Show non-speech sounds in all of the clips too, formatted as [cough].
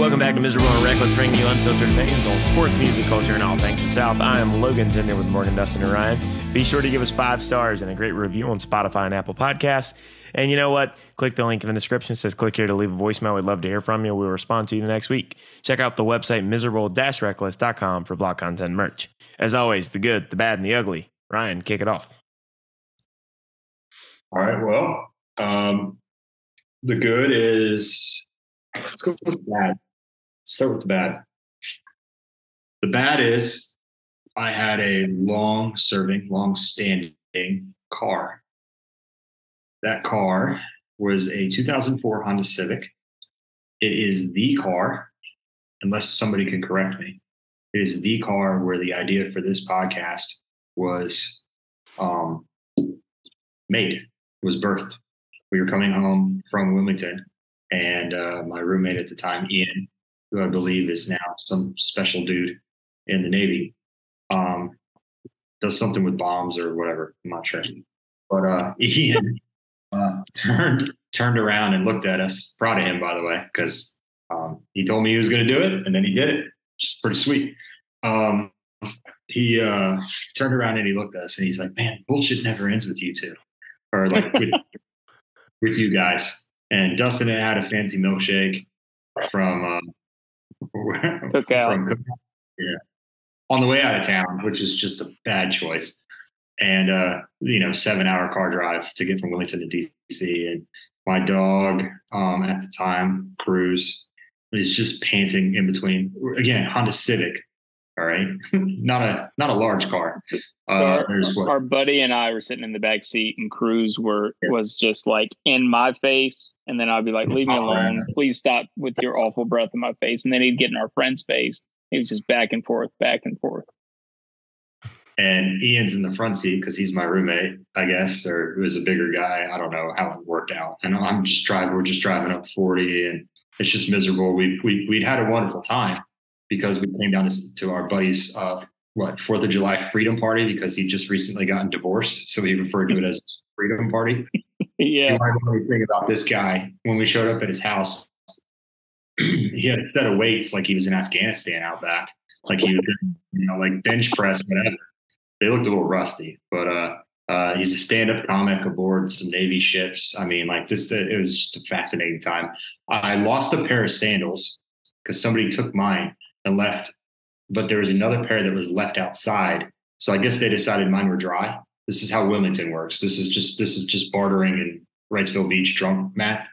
welcome back to Miserable and Reckless, bringing you unfiltered opinions on sports, music, culture, and all things to South. I am Logan, sitting here with Morgan, Dustin, and Ryan. Be sure to give us five stars and a great review on Spotify and Apple Podcasts. And you know what? Click the link in the description. It says click here to leave a voicemail. We'd love to hear from you. We'll respond to you the next week. Check out the website miserable-reckless.com for block content merch. As always, the good, the bad, and the ugly. Ryan, kick it off. All right. Well, um, the good is let's go with the bad. Let's start with the bad. The bad is I had a long serving, long standing car. That car was a 2004 Honda Civic. It is the car, unless somebody can correct me, it is the car where the idea for this podcast was um, made, was birthed. We were coming home from Wilmington, and uh, my roommate at the time, Ian, who I believe is now some special dude in the Navy, um, does something with bombs or whatever. I'm not sure. But uh, [laughs] Ian uh, turned turned around and looked at us. Proud of him, by the way, because um, he told me he was going to do it, and then he did it, which is pretty sweet. Um, he uh, turned around and he looked at us, and he's like, "Man, bullshit never ends with you two, or like with, [laughs] with you guys." And Dustin had had a fancy milkshake from uh, Cookout. from Cookout. Yeah, on the way out of town, which is just a bad choice. And uh, you know, seven hour car drive to get from Wilmington to DC. And my dog um, at the time, Cruz, is just panting in between. Again, Honda Civic. All right, [laughs] not a not a large car. Uh, So our, what our buddy and I were sitting in the back seat, and Cruz were was just like in my face, and then I'd be like, "Leave me Oh, alone! yeah. Please stop with your awful breath in my face." And then he'd get in our friend's face. He was just back and forth, back and forth. and Ian's in the front seat because he's my roommate, I guess, or he was a bigger guy. I don't know how it worked out. And I'm just driving. We're just driving up 40, and it's just miserable. We we we'd had a wonderful time because we came down to, to our buddy's uh, what Fourth of July freedom party because he just recently gotten divorced, so he referred to it as freedom party. [laughs] Yeah, to know anything about this guy? When we showed up at his house, [clears throat] he had a set of weights like he was in Afghanistan out back, like he was, you know, like bench press, whatever. They looked a little rusty, but uh, uh, he's a stand-up comic aboard some Navy ships. I mean, like this, it was just a fascinating time. I lost a pair of sandals because somebody took mine and left, but there was another pair that was left outside. So I guess they decided mine were dry. This is how Wilmington works. This is just this is just bartering in Wrightsville Beach drunk math.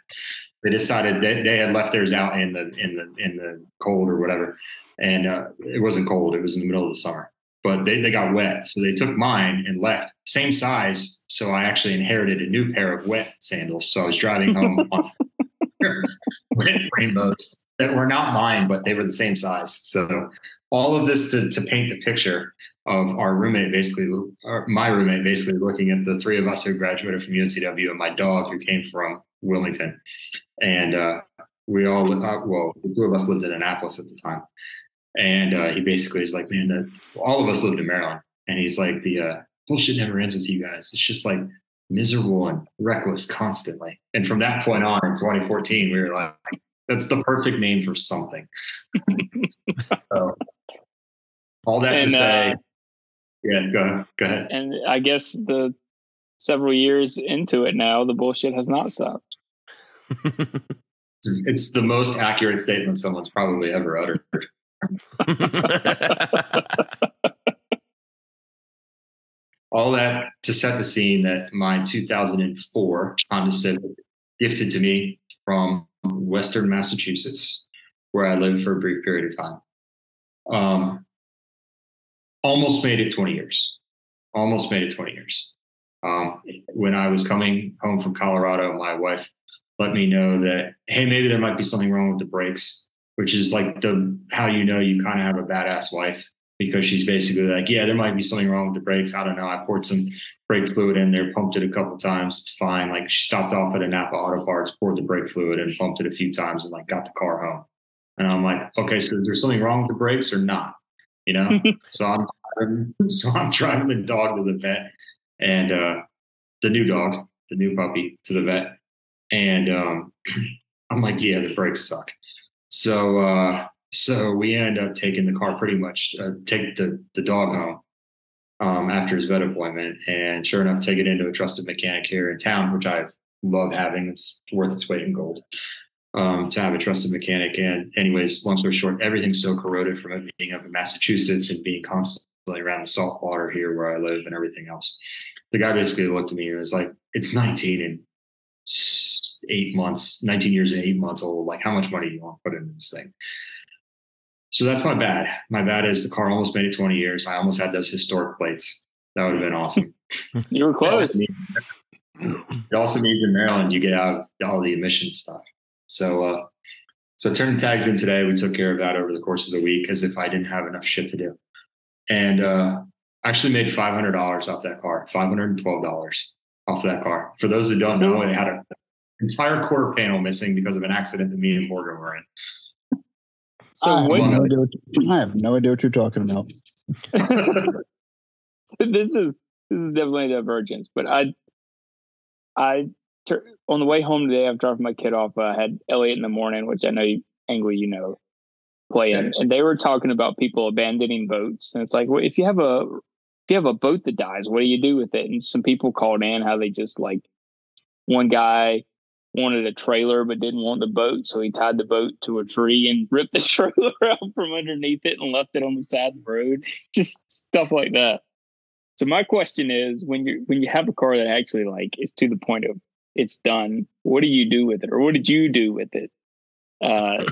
They decided that they had left theirs out in the in the in the cold or whatever, and uh, it wasn't cold. It was in the middle of the summer, but they they got wet, so they took mine and left. Same size, so I actually inherited a new pair of wet sandals. So I was driving home [laughs] on [laughs] wet rainbows that were not mine, but they were the same size. So all of this to to paint the picture of our roommate basically, my roommate basically looking at the three of us who graduated from UNCW and my dog who came from Wilmington. And uh, we all, uh, well, the two of us lived in Annapolis at the time. And uh, he basically is like, man, the, all of us lived in Maryland. And he's like, the uh, bullshit never ends with you guys. It's just like miserable and reckless constantly. And from that point on in 2014, we were like, that's the perfect name for something. [laughs] so, all that And, to say, uh, yeah, go ahead. Go ahead. and I guess the several years into it now, the bullshit has not stopped. It's the most accurate statement someone's probably ever uttered. [laughs] All that to set the scene that my 2004 Honda Civic gifted to me from Western Massachusetts, where I lived for a brief period of time. Um, almost made it 20 years. Almost made it 20 years. Um, when I was coming home from Colorado, my wife let me know that hey, maybe there might be something wrong with the brakes, which is like the how you know you kind of have a badass wife because she's basically like, yeah, there might be something wrong with the brakes. I don't know. I poured some brake fluid in there, pumped it a couple times. It's fine. Like she stopped off at a Napa Auto Parts, poured the brake fluid and pumped it a few times and like got the car home. And I'm like, okay, so is there something wrong with the brakes or not? You know? [laughs] so I'm driving, [laughs] so I'm driving the dog to the vet and uh the new dog, the new puppy to the vet. And um [clears throat] I'm like, yeah, the brakes suck. So uh, so we end up taking the car pretty much uh, take the the dog home um, after his vet appointment, and sure enough, take it into a trusted mechanic here in town, which I love having. It's worth its weight in gold. Um, to have a trusted mechanic. And anyways, long story short, everything's so corroded from it being up in Massachusetts and being constantly around the salt water here where I live and everything else. The guy basically looked at me and was like, "It's 19 and eight months, 19 years and eight months old. Like, how much money do you want to put into this thing?" So that's my bad. My bad is the car almost made it 20 years. I almost had those historic plates. That would have been awesome. [laughs] you were close. It also means in Maryland you get out of all the emissions stuff. So, uh, so turning tags in today, we took care of that over the course of the week as if I didn't have enough shit to do, and uh, actually made five hundred dollars off that car, five hundred and twelve dollars off that car. For those that don't know, it had an entire quarter panel missing because of an accident that me and Morgan were in. So I have, what, no idea what, I have no idea what you're talking about. [laughs] [laughs] this is this is definitely a divergence, but I I on the way home today, I'm dropping my kid off. Uh, I had Elliot in the morning, which I know you, Angry, you know, playing, and they were talking about people abandoning boats. And it's like, well, if you have a if you have a boat that dies, what do you do with it? And some people called in how they just like one guy wanted a trailer but didn't want the boat, so he tied the boat to a tree and [laughs] ripped the trailer [laughs] out from underneath it and left it on the side of the road. [laughs] Just stuff like that. So my question is, when you when you have a car that actually like is to the point of it's done, what do you do with it, or what did you do with it? Uh,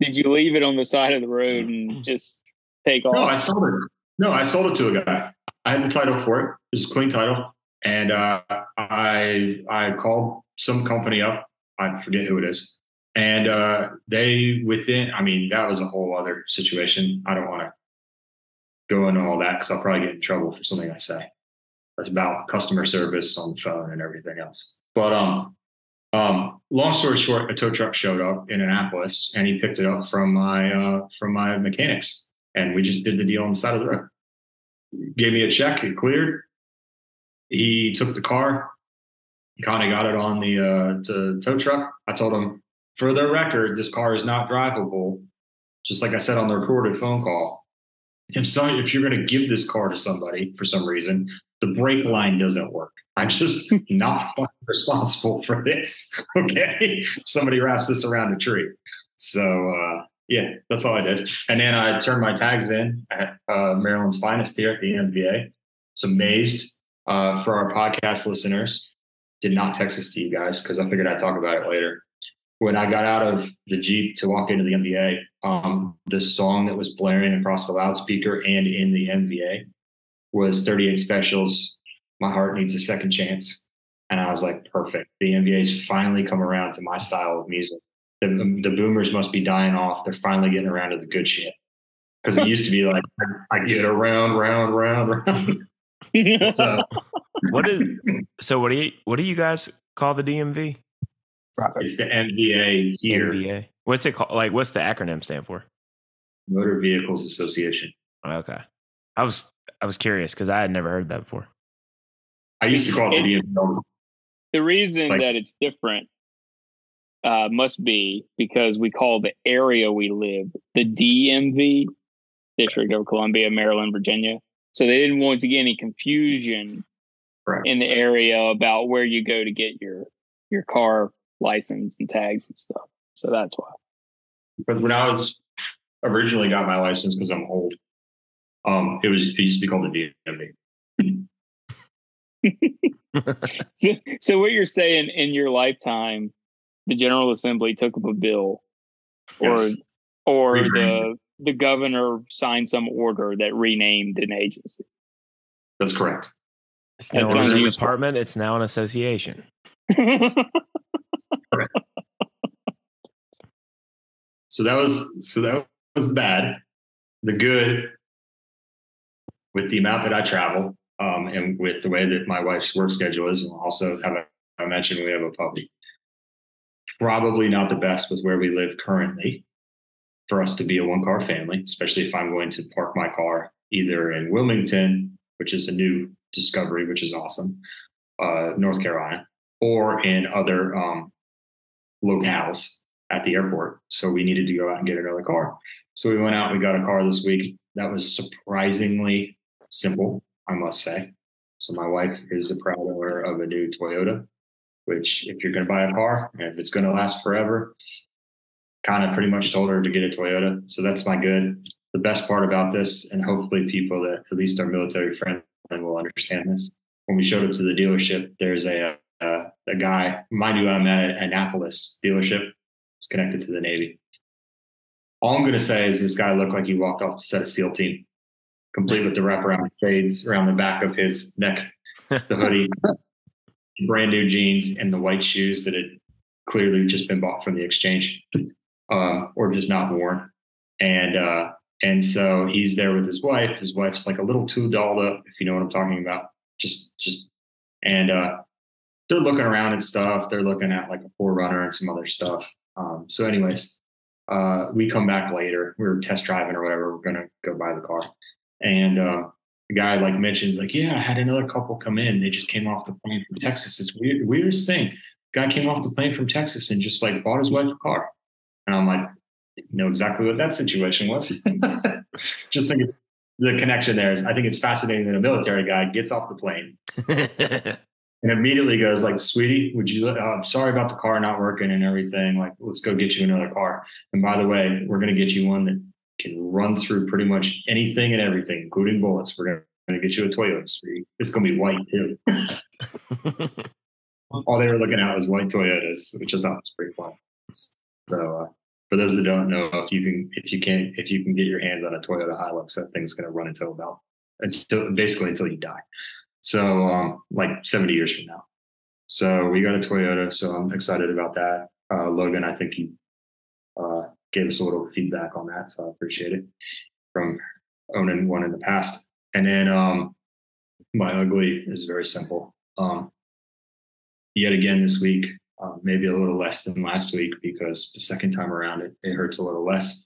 did you leave it on the side of the road and [clears throat] just take off? No, I sold it. No, I sold it to a guy. I had the title for it. It was a clean title, and uh, I I called some company up. I forget who it is, and uh, they within. I mean, that was a whole other situation. I don't want to go into all that because I'll probably get in trouble for something I say. It's about customer service on the phone and everything else. But um, um, long story short, a tow truck showed up in Annapolis and he picked it up from my uh, from my mechanics, and we just did the deal on the side of the road. Gave me a check, it cleared. He took the car, kind of got it on the uh, to tow truck. I told him, for the record, this car is not drivable. Just like I said on the recorded phone call, if so, if you're going to give this car to somebody for some reason, the brake line doesn't work. I'm just [laughs] not responsible for this. [laughs] Okay, somebody wraps this around a tree. So uh, yeah, that's all I did. And then I turned my tags in at uh, Maryland's finest here at the MVA. So amazed uh, for our podcast listeners. Did not text this to you guys because I figured I'd talk about it later when I got out of the Jeep to walk into the MVA, um, the song that was blaring across the loudspeaker and in the MVA was 38 Specials. My heart needs a second chance. And I was like, perfect. The MVA's finally come around to my style of music. The, the boomers must be dying off. They're finally getting around to the good shit. Because it used to be like, I get around, round, round, round. [laughs] so, [laughs] what is so? What do you what do you guys call the DMV? It's the MVA here. MVA. What's it called? Like, what's the acronym stand for? Motor Vehicles Association. Okay. I was I was curious because I had never heard that before. I used to call it, the DMV. The reason like, that it's different uh, must be because we call the area we live the DMV, District of Columbia, Maryland, Virginia. So they didn't want to get any confusion right. in the area about where you go to get your your car license and tags and stuff. So that's why. But when I was originally got my license because I'm old, um, it was it used to be called the DMV. so, so what you're saying in your lifetime, the General Assembly took up a bill, or yes. or the the governor signed some order that renamed an agency. That's correct. It's no longer a department; it's now an association. [laughs] so that was so that was bad. The good with the amount that I travel, um, and with the way that my wife's work schedule is, and also have a, I mentioned we have a puppy. Probably not the best with where we live currently for us to be a one car family, especially if I'm going to park my car either in Wilmington, which is a new discovery, which is awesome, uh, North Carolina, or in other um, locales at the airport. So we needed to go out and get another car. So we went out, we got a car this week. That was surprisingly simple, I must say. So my wife is the proud owner of a new Toyota, which if you're going to buy a car if it's going to last forever, kind of pretty much told her to get a Toyota. So that's my good. The best part about this, and hopefully people that at least are military friendly will understand this. When we showed up to the dealership, there's a uh, a guy, mind you, I'm at an Annapolis dealership. It's connected to the Navy. All I'm going to say is this guy looked like he walked off the set of SEAL Team, complete with the wraparound shades around the back of his neck, the hoodie, [laughs] brand new jeans, and the white shoes that had clearly just been bought from the exchange um, or just not worn. And uh, and so he's there with his wife. His wife's like a little too dolled up, if you know what I'm talking about. Just just and uh, they're looking around and stuff. They're looking at like a 4Runner and some other stuff. Um, so, anyways, uh, we come back later. We are test driving or whatever. We're gonna go buy the car, and uh, the guy like mentions like, yeah, I had another couple come in. They just came off the plane from Texas. It's weird, weirdest thing. Guy came off the plane from Texas and just like bought his wife a car, and I'm like, you know exactly what that situation was. [laughs] just think the connection there is. I think it's fascinating that a military guy gets off the plane. [laughs] and immediately goes like, "Sweetie, would you? Uh, I'm sorry about the car not working and everything. Like, let's go get you another car. And by the way, we're going to get you one that can run through pretty much anything and everything, including bullets. We're going to get you a Toyota, sweetie. It's going to be white too." [laughs] All they were looking at was white Toyotas, which I thought was pretty fun. So, uh, for those that don't know, if you can, if you can, if you can get your hands on a Toyota Hilux, that thing's going to run until about until basically until you die. So um, like 70 years from now. So we got a Toyota. So I'm excited about that. Uh, Logan, I think you uh, gave us a little feedback on that. So I appreciate it from owning one in the past. And then um, my ugly is very simple. Um, yet again this week, uh, maybe a little less than last week because the second time around it, it hurts a little less.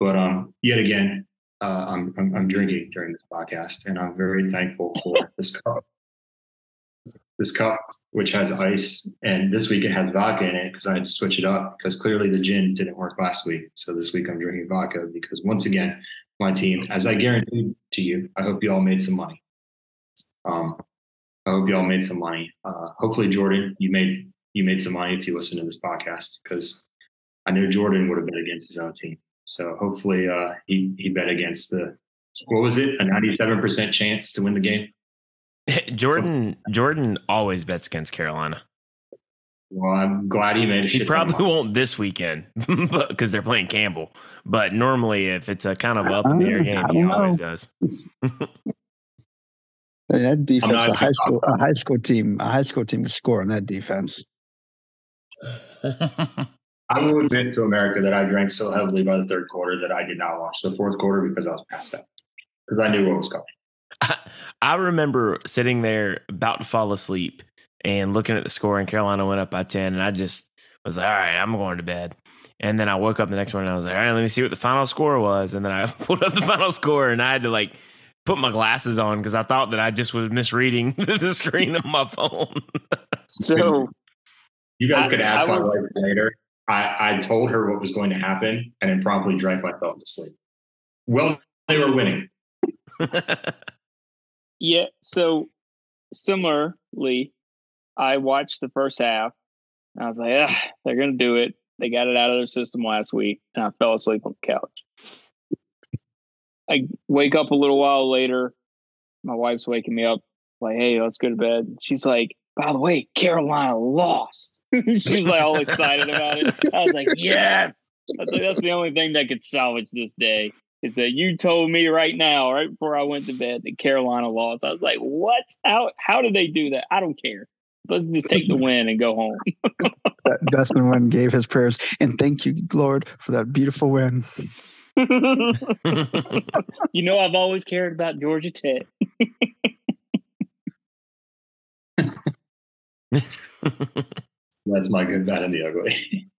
But um, yet again, uh, I'm, I'm, I'm drinking during this podcast, and I'm very thankful for [laughs] this cup. This cup, which has ice, and this week it has vodka in it because I had to switch it up because clearly the gin didn't work last week. So this week I'm drinking vodka because once again, my team, as I guaranteed to you, I hope you all made some money. Um, I hope you all made some money. Uh, hopefully, Jordan, you made you made some money if you listen to this podcast because I know Jordan would have been against his own team. So hopefully uh, he he bet against the what was it a ninety seven percent chance to win the game. [laughs] Jordan Jordan always bets against Carolina. Well, I'm glad he made a. He probably won't this weekend, [laughs] because they're playing Campbell. But normally, if it's a kind of up in the air game, he always does. [laughs] that defense, a high school, a high school team, a high school team to score on that defense. [laughs] I will admit to America that I drank so heavily by the third quarter that I did not watch the fourth quarter because I was passed out because I knew what was coming. I, I remember sitting there about to fall asleep and looking at the score, and Carolina went up by 10, and I just was like, all right, I'm going to bed. And then I woke up the next morning and I was like, all right, let me see what the final score was. And then I [laughs] pulled up the final score and I had to like put my glasses on because I thought that I just was misreading [laughs] the screen of my phone. so you guys I, could ask I my was, wife later I, I told her what was going to happen and then promptly drank myself to sleep. Well, they were winning. [laughs] yeah. So similarly, I watched the first half. I was like, ah, they're going to do it. They got it out of their system last week, and I fell asleep on the couch. I wake up a little while later. My wife's waking me up, like, hey, let's go to bed. She's like, by the way, Carolina lost. [laughs] She's like all excited about it. I was like, yes. I like, that's the only thing that could salvage this day is that you told me right now, right before I went to bed, that Carolina lost. I was like, what? How how did they do that? I don't care. Let's just take the win and go home. [laughs] Dustin Wynn gave his prayers and thank you, Lord, for that beautiful win. [laughs] you know, I've always cared about Georgia Tech. That's my good, bad, and the ugly.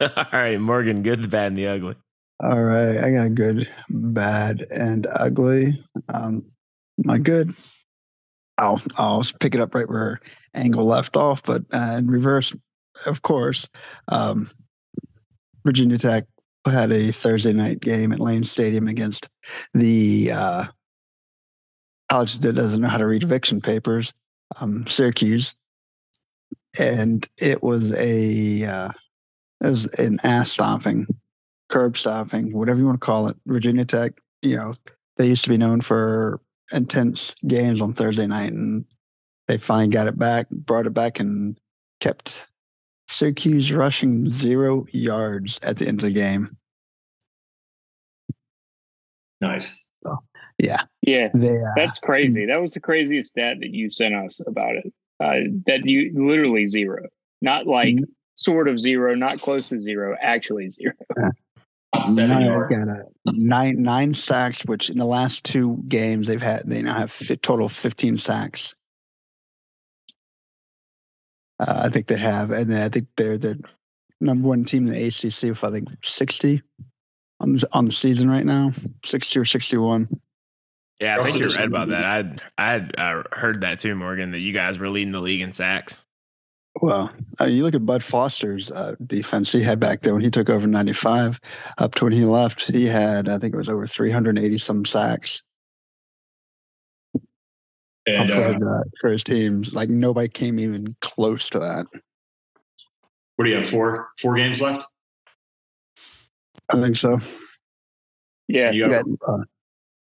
[laughs] All right, Morgan, good, the bad, and the ugly. All right, I got a good, bad, and ugly. Um, my good. I'll I'll pick it up right where Angle left off, but uh, in reverse, of course. Um, Virginia Tech had a Thursday night game at Lane Stadium against the uh, college that doesn't know how to read eviction papers, um, Syracuse, and it was a uh, it was an ass stomping, curb stomping, whatever you want to call it. Virginia Tech, you know, they used to be known for intense games on Thursday night, and they finally got it back, brought it back, and kept Syracuse rushing zero yards at the end of the game. Nice. Yeah, Yeah, they. Uh, that's crazy. That was the craziest stat that you sent us about it. Uh, that you literally zero, not like Mhm. sort of zero, not close to zero, actually zero. [laughs] Not seven got a nine nine sacks, which in the last two games they've had, they now have fi- total of fifteen sacks. Uh, I think they have, and I think they're the number one team in the ACC with I think sixty on the, on the season right now, sixty or sixty one. Yeah, I think you're right about that. [laughs] I'd I'd uh, heard that too, Morgan. That you guys were leading the league in sacks. Well, uh, you look at Bud Foster's uh, defense he had back there when he took over '95, up to when he left, he had I think it was over 380 some sacks. And for, uh, the, for his teams. Like nobody came even close to that. what do you have? Four four games left. I think so. Yeah, You We got- got uh,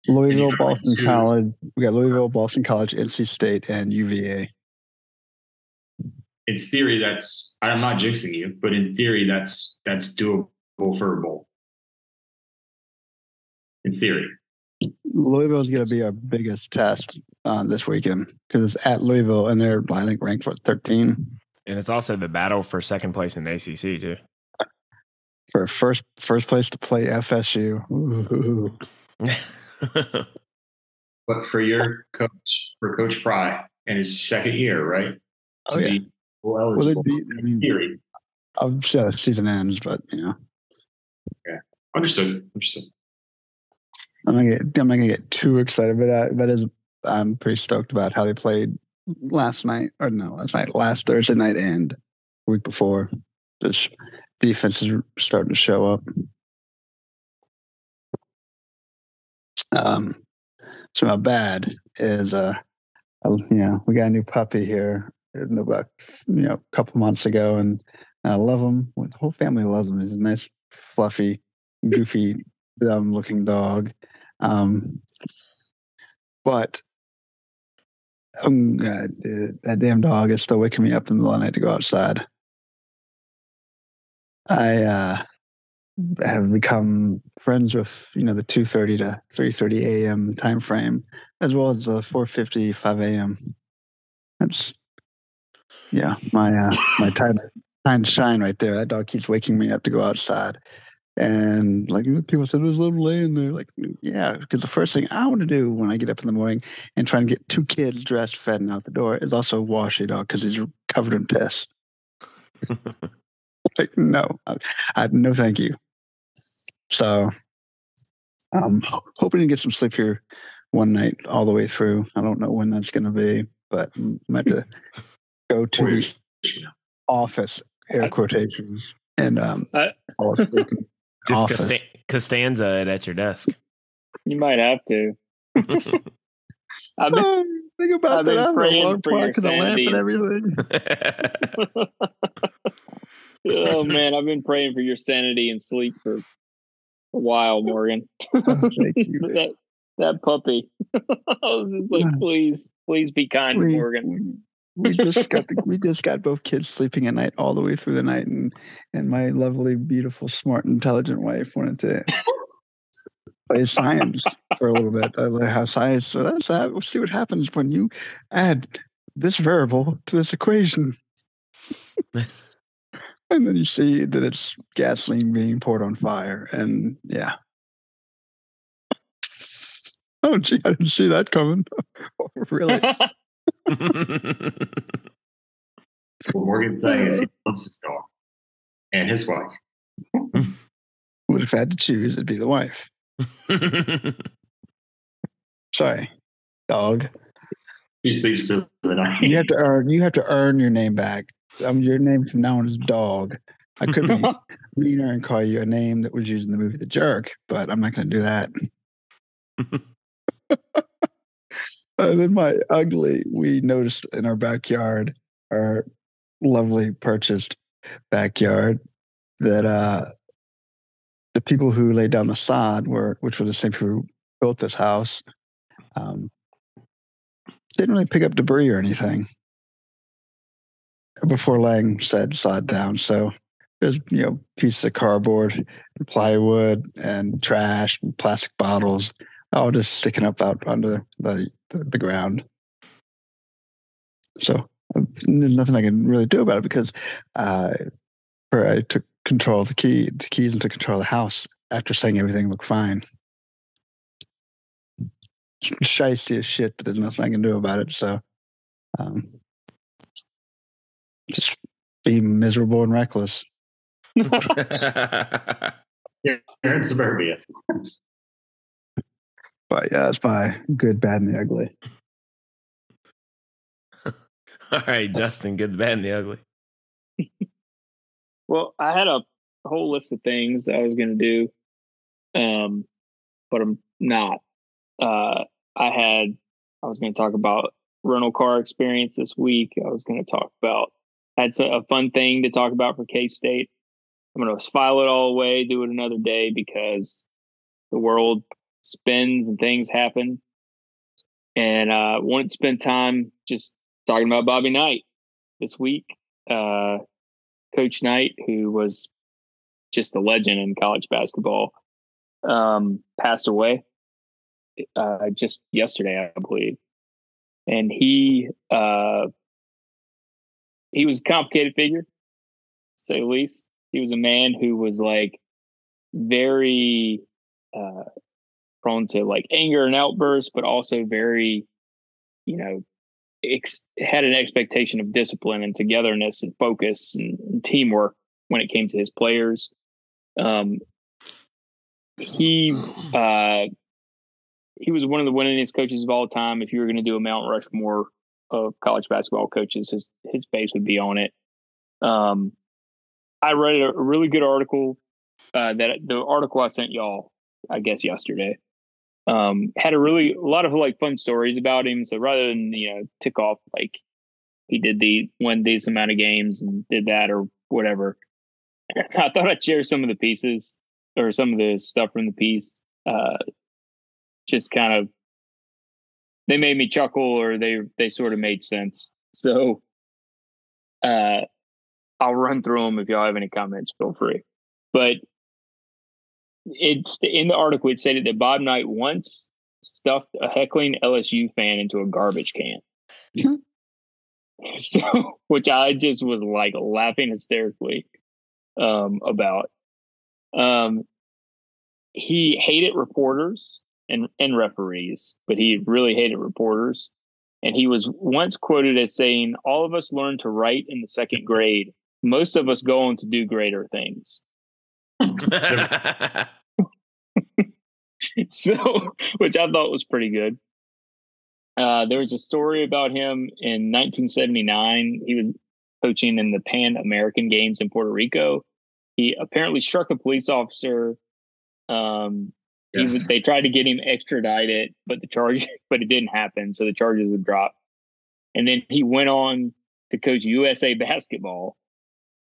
Louisville, Boston two- College. We got Louisville, Boston College, NC State, and UVA. In theory, that's I'm not jinxing you, but in theory, that's that's doable for a bowl. In theory, Louisville's going to be our biggest test uh, this weekend because it's at Louisville, and they're I think ranked for 13 And it's also the battle for second place in the ACC too. for first first place to play FSU. [laughs] [laughs] Ooh. [laughs] but for your coach, for Coach Pry, and his second year, right? Oh, to Oh, yeah. be bowl Well, eligible. they'd be. I in mean, theory, I'll see season ends, but you know, Yeah, understood. Understood. I'm not gonna get, I'm not gonna get too excited, but I, but is I'm pretty stoked about how they played last night or no last night, last Thursday night and week before. Just defense is starting to show up. Um, so how bad is uh, you know, we got a new puppy here about you know a couple months ago, and I love him. The whole family loves him. He's a nice, fluffy, goofy, dumb looking dog. Um, but um, God, dude, that damn dog is still waking me up in the middle of the night to go outside. I uh, have become friends with you know the two thirty to three thirty a.m. time frame, as well as the four fifty five a.m. That's yeah, my uh, my time time shine right there. That dog keeps waking me up to go outside. And like people said, there's a little laying there. Like, yeah, because the first thing I want to do when I get up in the morning and try and get two kids dressed, fed, and out the door is also wash the dog because he's covered in piss. [laughs] like, no, I, I no, thank you. So, I'm hoping to get some sleep here one night all the way through. I don't know when that's going to be, but I might have to go to Four the office, air quotations, and um, I- fall asleep. in the [laughs] Just office. Costa- Costanza it at your desk. you might have to. I've been, Oh, think about I've that. I have a praying alarm for your clock and lamp and everything. [laughs] [laughs] oh man, I've been praying for your sanity and sleep for a while, [laughs] Morgan. Thank [laughs] you. that that puppy. [laughs] I was just like, please, please be kind to We- Morgan. we just got the, we just got both kids sleeping at night all the way through the night, and and my lovely, beautiful, smart, intelligent wife wanted to play science for a little bit. I like how science. So that's that. We'll see what happens when you add this variable to this equation, and then you see that it's gasoline being poured on fire, and yeah. [laughs] Oh gee, I didn't see that coming. [laughs] Oh, really? [laughs] What Morgan's saying is he loves his dog and his wife. Would if I had to choose, it'd be the wife. Sorry, dog. He sleeps through the night. You have to earn. You have to earn your name back. Um, your name from now on is dog. I could be [laughs] meaner and call you a name that was used in the movie The Jerk, but I'm not going to do that. [laughs] and then my ugly, we noticed in our backyard, our lovely purchased backyard, that uh, the people who laid down the sod were, which were the same people who built this house, um, didn't really pick up debris or anything before laying said sod down. So there's you know pieces of cardboard and plywood and trash and plastic bottles all just sticking up out under the, the, the ground. So there's nothing I can really do about it because uh, I took control of the key, the keys, and took control of the house after saying everything looked fine. Shiesty as shit, but there's nothing I can do about it. So, um, just be miserable and reckless. [laughs] You're in suburbia. [laughs] But yeah, it's my good, bad, and the ugly. [laughs] All right, Dustin, good, the bad, and the ugly. well, I had a whole list of things I was going to do, um, but I'm not. Uh, I had, I was going to talk about rental car experience this week. I was going to talk about, that's a fun thing to talk about for K State. I'm going to file it all away, do it another day because the world spins and things happen. And uh, wanted to spend time just talking about Bobby Knight this week. Uh, Coach Knight, who was just a legend in college basketball, um, passed away uh, just yesterday, I believe. And he uh, he was a complicated figure, to say the least. He was a man who was like very uh, prone to like anger and outbursts, but also very, you know, ex- had an expectation of discipline and togetherness and focus and, and teamwork when it came to his players. Um, he [clears throat] uh, he was one of the winningest coaches of all time. If you were going to do a Mount Rushmore of college basketball coaches, his his face would be on it. Um, I read a really good article uh, that the article I sent y'all, I guess yesterday, um, had a really a lot of like fun stories about him. So rather than you know tick off like he did the won these amount of games and did that or whatever, [laughs] I thought I'd share some of the pieces or some of the stuff from the piece. Uh, just kind of they made me chuckle or they they sort of made sense. So uh, I'll run through them if y'all have any comments. Feel free. But it's in the article it stated that Bob Knight once stuffed a heckling LSU fan into a garbage can. [laughs] so, which I just was like laughing hysterically um, about. Um, he hated reporters and, and referees, but he really hated reporters. And he was once quoted as saying, All of us learn to write in the second grade. Most of us go on to do greater things. [laughs] [laughs] so, which I thought was pretty good. Uh, there was a story about him in 1979. He was coaching in the Pan American Games in Puerto Rico. He apparently struck a police officer. Um, yes. was, they tried to get him extradited, but the charge, [laughs] but it didn't happen. So the charges would drop. And then he went on to coach USA basketball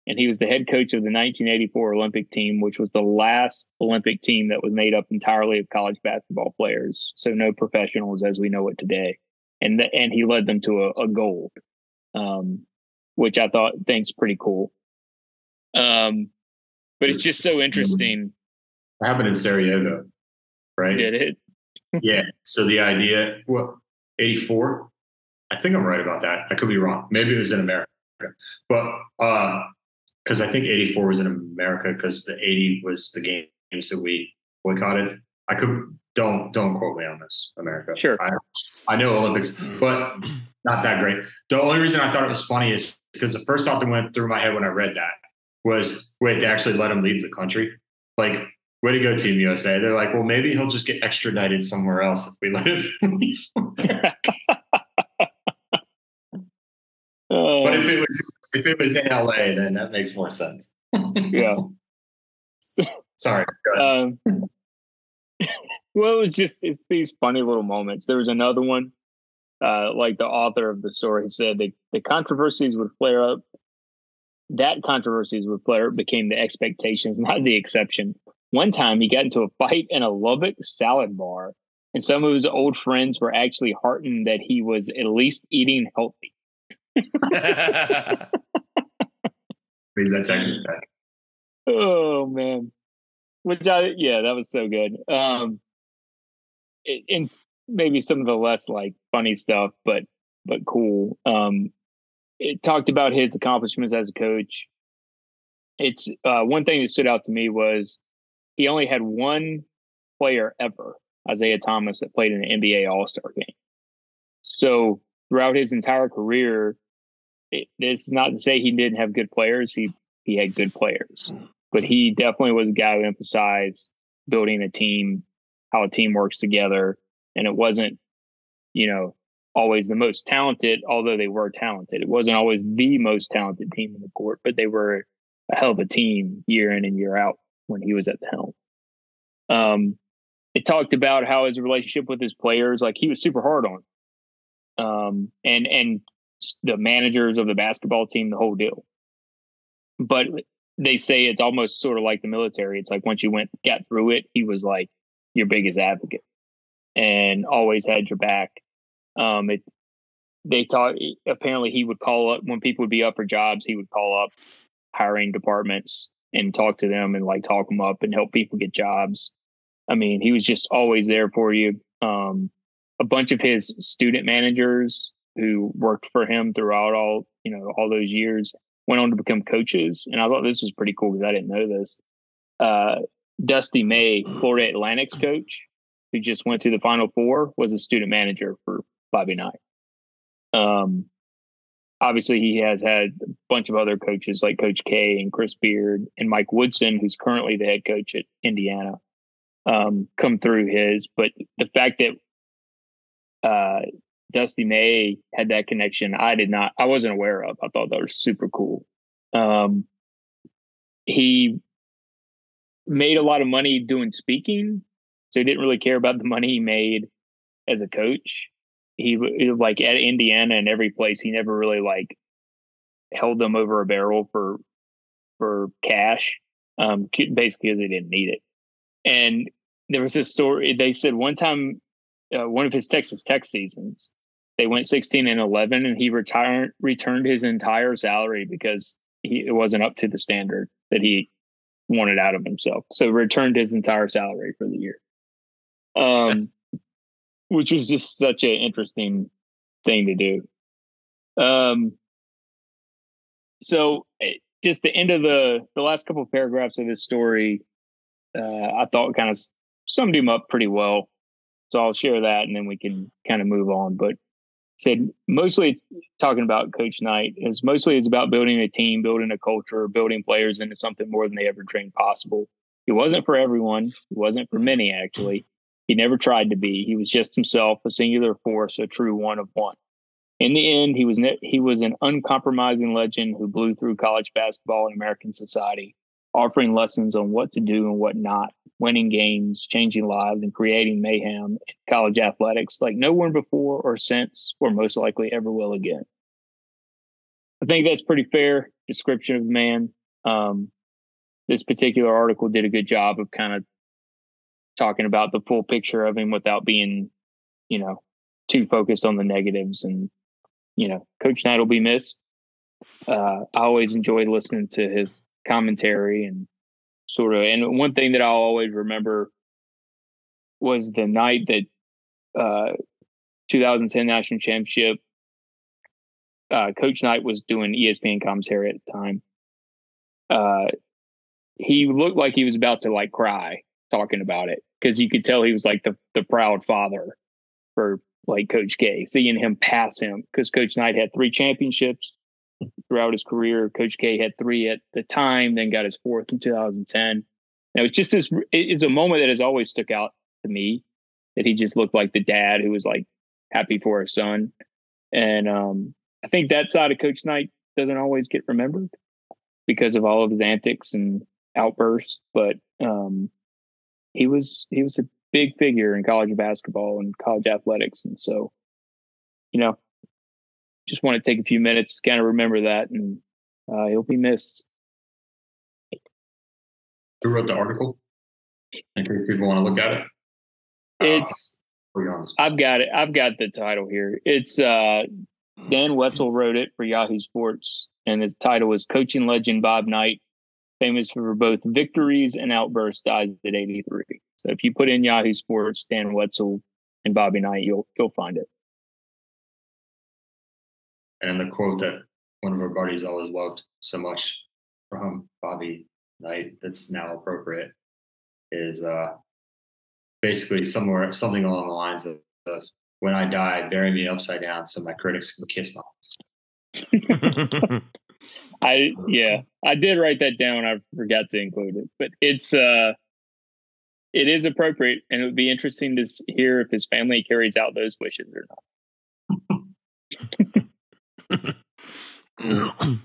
and he was the head coach of the 1984 Olympic team, which was the last Olympic team that was made up entirely of college basketball players, so no professionals as we know it today. And the, and he led them to a, a gold, um, which I thought thinks pretty cool. Um, but it's just so interesting. It happened in Sarajevo, right? Did it? [laughs] yeah. So the idea, what, 84? I think I'm right about that. I could be wrong. Maybe it was in America. But uh, because I think 84 was in America because the 80 was the games that we boycotted. I could don't don't quote me on this, America. Sure. I, I know Olympics, but not that great. The only reason I thought it was funny is because the first thought that went through my head when I read that was, wait, they actually let him leave the country. Like, way to go, Team USA. They're like, well, maybe he'll just get extradited somewhere else if we let him leave. [laughs] but if it was if it was in LA, then that makes more sense. [laughs] yeah. [laughs] Sorry. Um, well, it was just it's these funny little moments. There was another one, uh, like the author of the story said, the the controversies would flare up. That controversies would flare up became the expectations, not the exception. One time, he got into a fight in a Lubbock salad bar, and some of his old friends were actually heartened that he was at least eating healthy. [laughs] Raise that Texas Tech. Oh man, which I yeah, that was so good. Um, it, and maybe some of the less like funny stuff, but but cool. Um, it talked about his accomplishments as a coach. It's uh, one thing that stood out to me was he only had one player ever, Isiah Thomas, that played in an NBA All Star game. So throughout his entire career, it, it's not to say he didn't have good players. He he had good players, but he definitely was a guy who emphasized building a team, how a team works together, and it wasn't, you know, always the most talented. Although they were talented, it wasn't always the most talented team in the court, but they were a hell of a team year in and year out when he was at the helm. Um, it talked about how his relationship with his players, like he was super hard on, um, and and the managers of the basketball team, the whole deal. But they say it's almost sort of like the military. It's like once you went got through it, he was like your biggest advocate and always had your back. Um, it they taught apparently he would call up when people would be up for jobs. He would call up hiring departments and talk to them and like talk them up and help people get jobs. I mean, he was just always there for you. Um, a bunch of his student managers who worked for him throughout all you know all those years went on to become coaches, and I thought this was pretty cool because I didn't know this. Uh, Dusty May, Florida Atlantic's [clears throat] coach, who just went to the Final Four, was a student manager for Bobby Knight. Um, obviously, he has had a bunch of other coaches like Coach K and Chris Beard and Mike Woodson, who's currently the head coach at Indiana, um, come through his. But the fact that uh, Dusty May had that connection. I did not, I wasn't aware of. I thought that was super cool. Um, he made a lot of money doing speaking, so he didn't really care about the money he made as a coach. He like at Indiana and every place, he never really like held them over a barrel for for cash, um, basically because they didn't need it. And there was this story. They said one time, uh, one of his Texas Tech seasons, they went 16 and 11, and he retired returned his entire salary because he, it wasn't up to the standard that he wanted out of himself. So returned his entire salary for the year. [laughs] Um, which was just such an interesting thing to do. Um, so eh, just the end of the the last couple of paragraphs of this story, uh, I thought kind of summed him up pretty well. So I'll share that, and then we can kind of move on. But said mostly talking about Coach Knight is mostly it's about building a team, building a culture, building players into something more than they ever dreamed possible. It wasn't for everyone. It wasn't for many actually. He never tried to be. He was just himself, a singular force, a true one of one. In the end, he was ne- he was an uncompromising legend who blew through college basketball and American society, offering lessons on what to do and what not, winning games, changing lives, and creating mayhem in college athletics like no one before or since, or most likely ever will again. I think that's pretty fair description of the man. Um, this particular article did a good job of kind of talking about the full picture of him without being, you know, too focused on the negatives. And, you know, Coach Knight will be missed. Uh, I always enjoy listening to his commentary and sort of. And one thing that I'll always remember was the night that uh, 2010 national championship. Uh, Coach Knight was doing ESPN commentary at the time. Uh, he looked like he was about to like cry talking about it because you could tell he was like the the proud father for like Coach K, seeing him pass him because Coach Knight had three championships throughout his career. Coach K had three at the time, then got his fourth in 2010. Now it's just this. It's a moment that has always stuck out to me that he just looked like the dad who was like happy for his son, and um, I think that side of Coach Knight doesn't always get remembered. because of all of his antics and outbursts, but um, he was he was a big figure in college basketball and college athletics, and so you know, just want to take a few minutes to kind of remember that, and uh, he'll be missed. Who wrote the article? In case people want to look at it. It's I've got it. I've got the title here. It's uh, Dan Wetzel wrote it for Yahoo Sports, and the title is "Coaching Legend Bob Knight, famous for both victories and outbursts, dies at 83." So if you put in Yahoo Sports, Dan Wetzel and Bobby Knight, you'll you'll find it. And the quote that one of our buddies always loved so much from Bobby Knight that's now appropriate is uh, basically somewhere something along the lines of, of when I die, bury me upside down so my critics can kiss my [laughs] [laughs] I yeah, I did write that down. I forgot to include it, but it's uh, it is appropriate, and it would be interesting to hear if his family carries out those wishes or not. [laughs]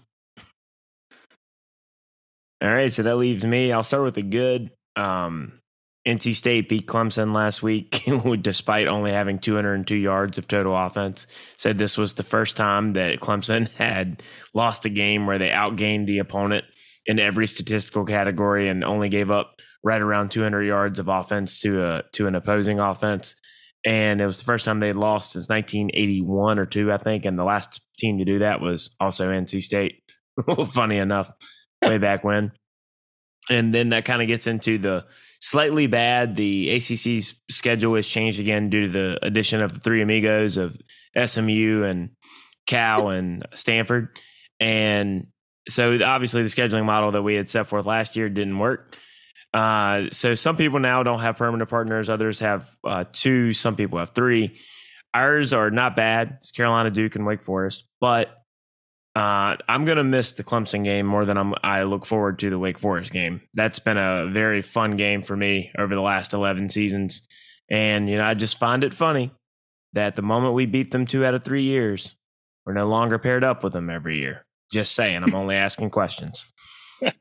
All right, so that leaves me. I'll start with the good. Um, NC State beat Clemson last week, [laughs] despite only having 202 yards of total offense. Said this was the first time that Clemson [laughs] had lost a game where they outgained the opponent in every statistical category and only gave up right around 200 yards of offense to a to an opposing offense. And it was the first time they lost since 1981 or two, I think. And the last team to do that was also NC State. [laughs] Funny enough way back when. And then that kind of gets into the slightly bad. The ACC's schedule has changed again due to the addition of the three amigos of SMU and Cal and Stanford. And so obviously the scheduling model that we had set forth last year didn't work. Uh, so some people now don't have permanent partners. Others have uh, two. Some people have three. Ours are not bad. It's Carolina, Duke, and Wake Forest. But uh, I'm gonna miss the Clemson game more than I'm. I look forward to the Wake Forest game. That's been a very fun game for me over the last 11 seasons, and you know I just find it funny that the moment we beat them two out of three years, we're no longer paired up with them every year. Just saying, I'm only asking questions. [laughs]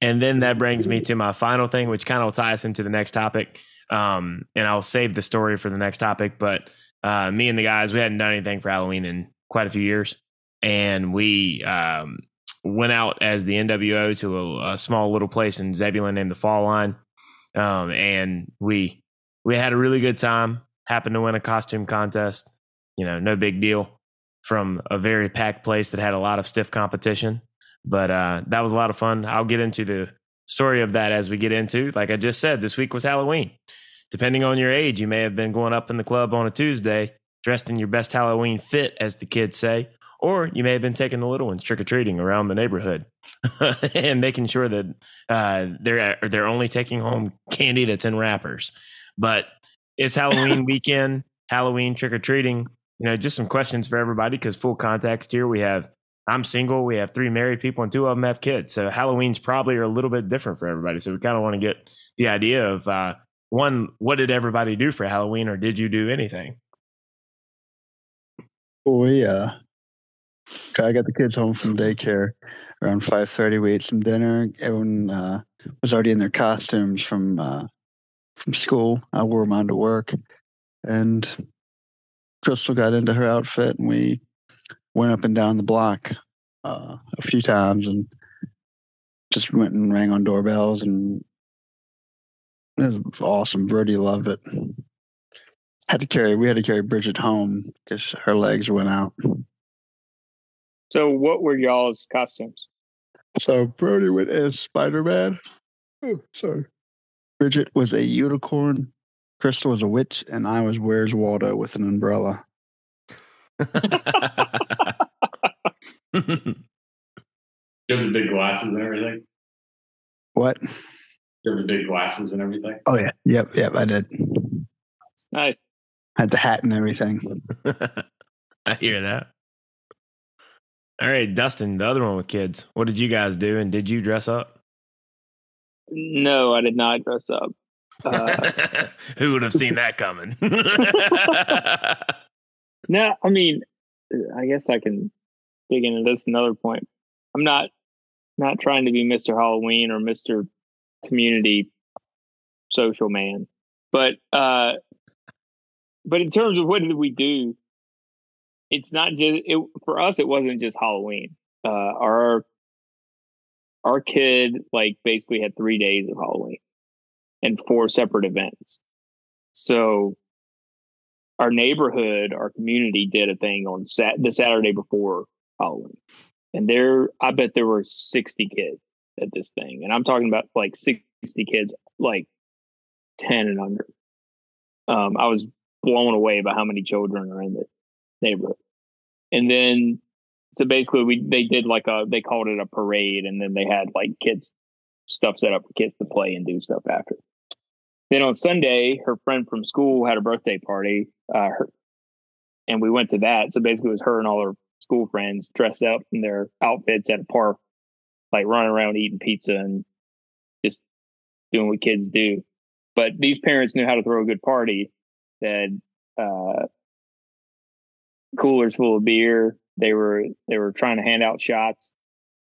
and then that brings me to my final thing, which kind of will tie us into the next topic. Um, and I'll save the story for the next topic, but uh, me and the guys, we hadn't done anything for Halloween in quite a few years, and we um, went out as the NWO to a, a, small little place in Zebulon named the Fall Line, um, and we we had a really good time. Happened to win a costume contest, you know, no big deal. From a very packed place that had a lot of stiff competition, but uh, that was a lot of fun. I'll get into the story of that as we get into. Like I just said, this week was Halloween. Depending on your age, you may have been going up in the club on a Tuesday dressed in your best Halloween fit, as the kids say, or you may have been taking the little ones trick or treating around the neighborhood [laughs] and making sure that uh, they're they're only taking home candy that's in wrappers. But it's Halloween [laughs] weekend, Halloween trick or treating. You know, just some questions for everybody because full context here. We have I'm single. We have three married people, and two of them have kids. So Halloween's probably are a little bit different for everybody. So we kind of want to get the idea of uh, one, what did everybody do for Halloween, or did you do anything? We yeah. I got the kids home from daycare around five thirty. We ate some dinner. Everyone uh, was already in their costumes from uh, from school. I wore on to work, and Crystal got into her outfit, and we went up and down the block uh, a few times, and just went and rang on doorbells, and it was awesome. Brody loved it had to carry we had to carry Bridget home because her legs went out. So what were y'all's costumes? So Brody went as Spider Man. Oh, sorry. Bridget was a unicorn, Crystal was a witch, and I was Where's Waldo with an umbrella. [laughs] you have the big glasses and everything? What? You have the big glasses and everything? Oh yeah. Yep, yep, I did. Nice. Had the hat and everything. [laughs] I hear that. All right, Dustin, the other one with kids. What did you guys do, and did you dress up? No, I did not dress up. Uh, [laughs] Who would have seen that coming? [laughs] no, I mean, I guess I can dig into this another point. I'm not not trying to be Mr. Halloween or Mr. Community social man, but uh, but in terms of what did we do, it's not just it for us. It wasn't just Halloween. Uh, our our kid like basically had three days of Halloween and four separate events. So our neighborhood, our community did a thing on sat the Saturday before Halloween. And there I bet there were 60 kids at this thing. And I'm talking about like 60 kids, like 10 and under. Um, I was blown away by how many children are in the neighborhood. And then so basically we they did like a they called it a parade and then they had like kids stuff set up for kids to play and do stuff after. Then on Sunday, her friend from school had a birthday party, uh, her, and we went to that. So basically, it was her and all her school friends dressed up in their outfits at a park, like running around eating pizza and just doing what kids do. But these parents knew how to throw a good party. They had uh, coolers full of beer. They were they were trying to hand out shots.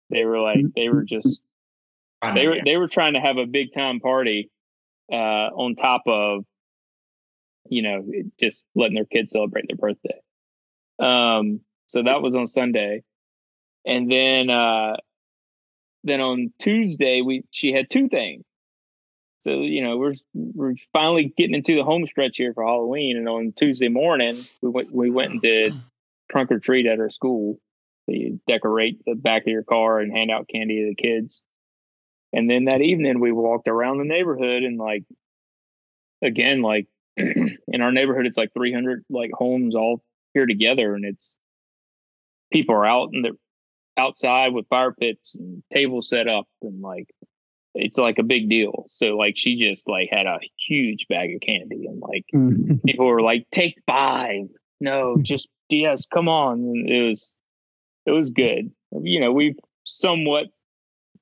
They were like they were just they were they were trying to have a big time party uh, on top of you know just letting their kids celebrate their birthday. Um, so that was on Sunday, and then uh, then on Tuesday we she had two things. So you know we're we're finally getting into the home stretch here for Halloween, and on Tuesday morning we went we went and did trunk or treat at our school. So you decorate the back of your car and hand out candy to the kids. And then that evening we walked around the neighborhood and like again, like [clears throat] in our neighborhood it's like 300 like homes all here together and it's people are out and they're outside with fire pits and tables set up and like it's like a big deal. So like she just like had a huge bag of candy and like mm-hmm. people were like, take five. No, just yes, come on. And it was it was good. You know, we've somewhat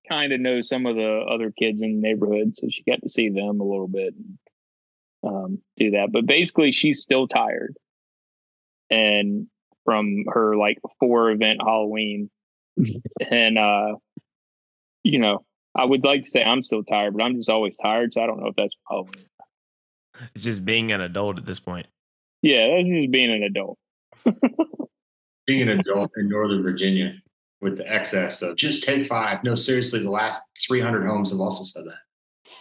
kind of know some of the other kids in the neighborhood, so she got to see them a little bit and um, do that. But basically, she's still tired, and from her like four event Halloween, and uh, you know, I would like to say I'm still tired, but I'm just always tired, so I don't know if that's Halloween. It's just being an adult at this point. Yeah, that's just being an adult. [laughs] being an adult in Northern Virginia with the excess of just take five. No, seriously, the last 300 homes have also said that.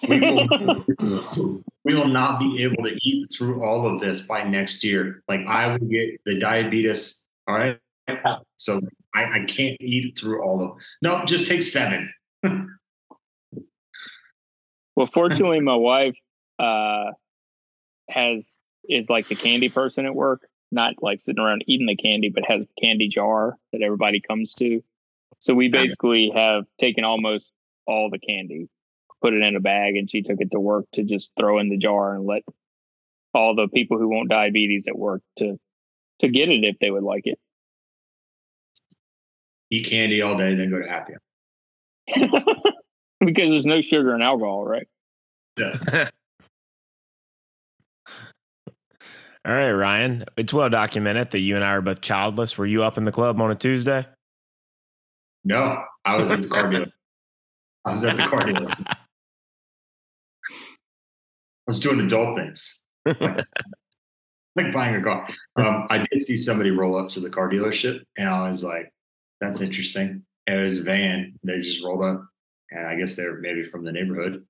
We will, [laughs] we will not be able to eat through all of this by next year. Like I will get the diabetes. All right. So I, I can't eat through all of no, just take seven. [laughs] well, fortunately, my wife uh, has is like the candy person at work not like sitting around eating the candy, but has the candy jar that everybody comes to. So we basically have taken almost all the candy, put it in a bag, and she took it to work to just throw in the jar and let all the people who want diabetes at work to to get it if they would like it. Eat candy all day, then go to happy [laughs] because there's no sugar and alcohol, right? Yeah. [laughs] All right, Ryan. It's well documented that you and I are both childless. Were you up in the club on a Tuesday? No, I was at the car dealer. I was at the car dealer. I was doing adult things, like, [laughs] like buying a car. Um, I did see somebody roll up to the car dealership, and I was like, "That's interesting." And it was a van. They just rolled up, and I guess they're maybe from the neighborhood.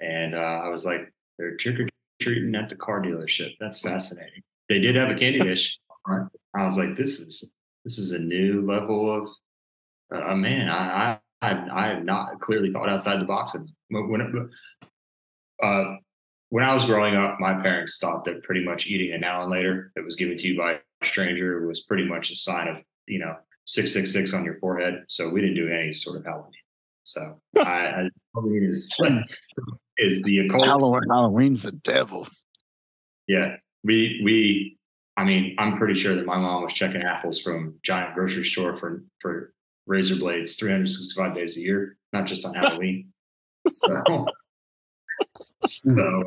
And uh, I was like, "They're trick or treating at the car dealership. That's fascinating. They did have a candy [laughs] dish. I was like, this is this is a new level of uh, man. I, I I have not clearly thought outside the box. And when it, uh, when I was growing up, my parents thought that pretty much eating a now and later that was given to you by a stranger was pretty much a sign of you know six six six on your forehead. So we didn't do any sort of Halloween. So [laughs] I, I Halloween is [laughs] is the occult. Halloween, Halloween's the devil. Yeah, we we. I mean, I'm pretty sure that my mom was checking apples from giant grocery store for for razor blades 365 days a year, not just on [laughs] Halloween. so, so,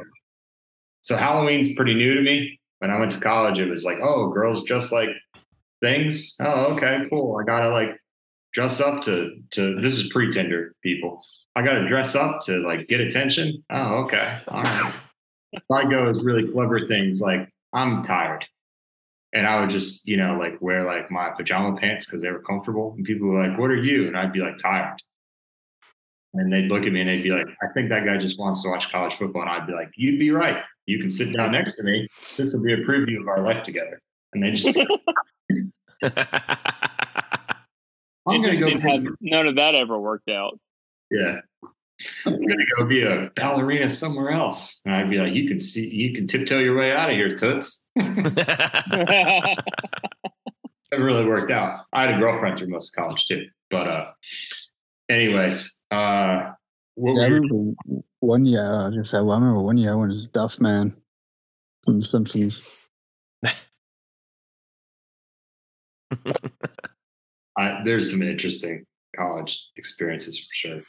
so Halloween's pretty new to me. When I went to college, it was like, oh, girls just like things. Oh, okay, cool. I gotta like dress up to to this is pre-Tinder people. I gotta dress up to like get attention. Oh, okay. All right. I go as really clever things like I'm tired. And I would just, you know, like wear like my pajama pants because they were comfortable. And people were like, What are you? And I'd be like tired. And they'd look at me and they'd be like, I think that guy just wants to watch college football. And I'd be like, You'd be right. You can sit down next to me. This will be a preview of our life together. And they just [laughs] [laughs] I'm gonna go Have none of that ever worked out. Yeah. I'm gonna go be a ballerina somewhere else. And I'd be like, you can see you can tiptoe your way out of here, Toots. [laughs] it really worked out. I had a girlfriend through most of college too. But uh anyways, uh what Yeah, were you- one year. I was gonna well, I remember one year when it was Duff Man from The Simpsons. [laughs] [laughs] I, there's some interesting college experiences for sure.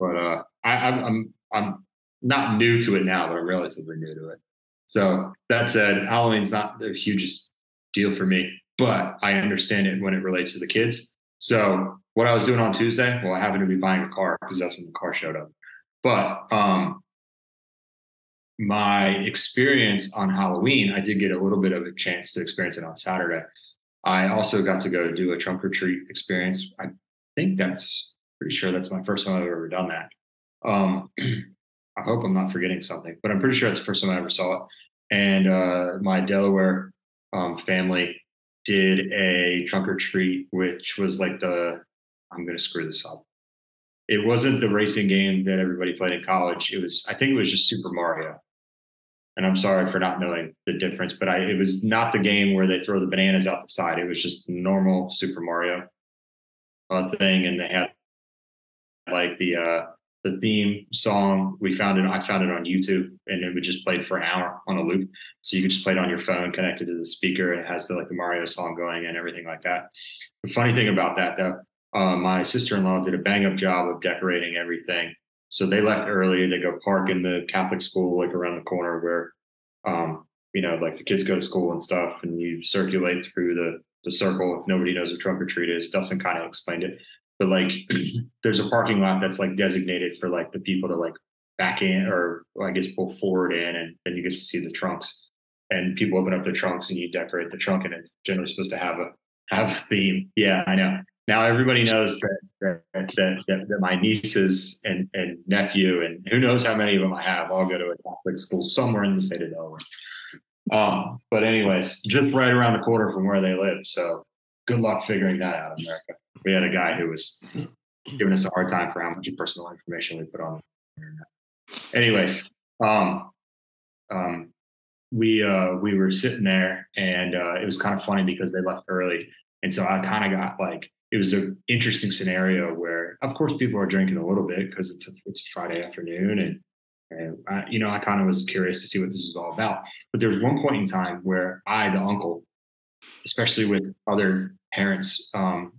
But uh, I, I'm I'm I'm not new to it now, but I'm relatively new to it. So that said, Halloween's not the hugest deal for me, but I understand it when it relates to the kids. So what I was doing on Tuesday, well, I happened to be buying a car because that's when the car showed up. But um, my experience on Halloween, I did get a little bit of a chance to experience it on Saturday. I also got to go do a trunk or treat experience. I think that's pretty sure that's my first time I've ever done that. Um, [clears throat] I hope I'm not forgetting something, but I'm pretty sure that's the first time I ever saw it. And uh, my Delaware um, family did a trunk or treat, which was like the I'm going to screw this up. It wasn't the racing game that everybody played in college. It was I think it was just Super Mario and I'm sorry for not knowing the difference, but I it was not the game where they throw the bananas out the side. It was just normal Super Mario uh, thing, and they had like the uh, the theme song. We found it. I found it on YouTube, and it would just play for an hour on a loop. So you could just play it on your phone, connected to the speaker, and it has the like the Mario song going and everything like that. The funny thing about that, though, uh, my sister in law did a bang up job of decorating everything. So they left early. They go park in the Catholic school, like around the corner where, um, you know, like the kids go to school and stuff, and you circulate through the the circle. If nobody knows what trunk or treat is, Dustin kind of explained it. But like, [clears throat] there's a parking lot that's like designated for like the people to like back in, or I guess pull forward in, and then you get to see the trunks. And people open up their trunks, and you decorate the trunk, and it's generally supposed to have a have a theme. Yeah, I know. Now everybody knows that that, that, that, my nieces and, and nephew and who knows how many of them I have all go to a Catholic school somewhere in the state of Delaware. Um, but anyways, just right around the corner from where they live. So good luck figuring that out, America. We had a guy who was giving us a hard time for how much personal information we put on the internet. Anyways, um, um, we uh, we were sitting there, and uh, it was kind of funny because they left early, and so I kind of got like it was an interesting scenario where, of course, people are drinking a little bit because it's a, it's a Friday afternoon, and and I, you know I kind of was curious to see what this is all about. But there was one point in time where I, the uncle, especially with other parents um,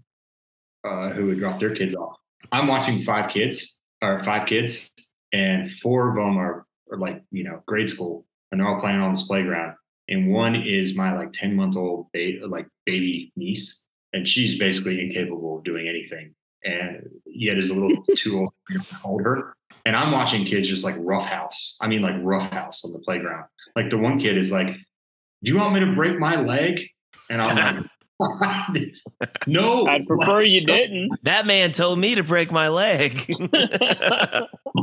uh, who would drop their kids off, I'm watching five kids or five kids, and four of them are, are like you know grade school, and they're all playing on this playground. And one is my like ten month old ba- like baby niece, and she's basically incapable of doing anything, and yet is a little [laughs] too old to hold her. And I'm watching kids just like roughhouse. I mean, like roughhouse on the playground. Like the one kid is like, "Do you want me to break my leg?" And I'm like, [laughs] [laughs] "No." I'd prefer you didn't. That man told me to break my leg. [laughs]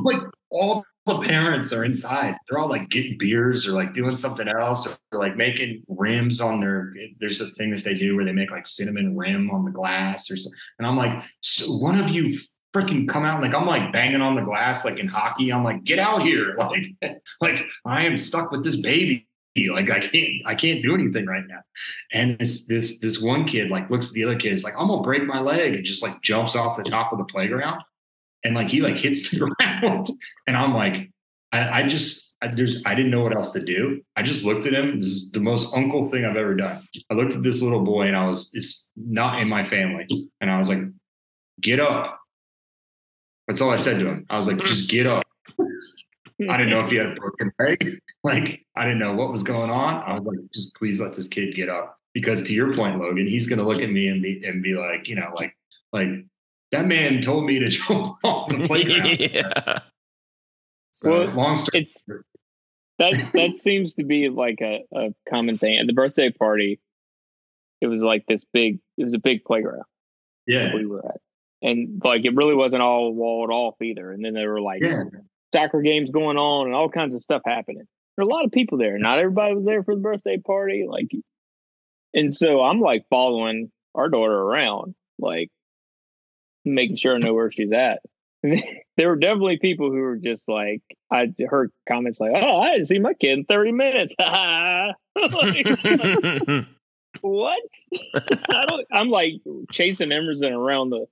like all the parents are inside. They're all like getting beers or like doing something else or like making rims on their. There's a thing that they do where they make like cinnamon rim on the glass or something. And I'm like, so one of you freaking come out. Like I'm like banging on the glass like in hockey. I'm like, get out here. [laughs] Like, like I am stuck with this baby. Like I can't, I can't do anything right now. And this, this, this one kid like looks at the other kid. Is like, I'm gonna break my leg, and just like jumps off the top of the playground. And like he like hits the [laughs] ground. And i'm like i, I just I, there's i didn't know what else to do. I just looked at him. This is the most uncle thing i've ever done. I looked at this little boy and i was it's not in my family. And i was like get up. That's all i said to him. I was like just get up [laughs] i didn't know if he had a [laughs] broken leg like i didn't know what was going on i was like just please let this kid get up because to your point, Logan, he's going to look at me and be and be like, you know, like like that man told me to [laughs] jump off the playground. [laughs] yeah. So Well, long story. that that seems to be like a, a common thing at the birthday party. It was like this big. It was a big playground yeah, we were at, and like it really wasn't all walled off either. And then they were like yeah. Soccer games going on and all kinds of stuff happening. There were a lot of people there. Not everybody was there for the birthday party. Like, and so I'm like following our daughter around, like making sure I know where she's at. [laughs] there were definitely people who were just like, I heard comments like, "Oh, I didn't see my kid in 30 minutes." [laughs] like, [laughs] what? I don't. I'm like chasing Emerson around the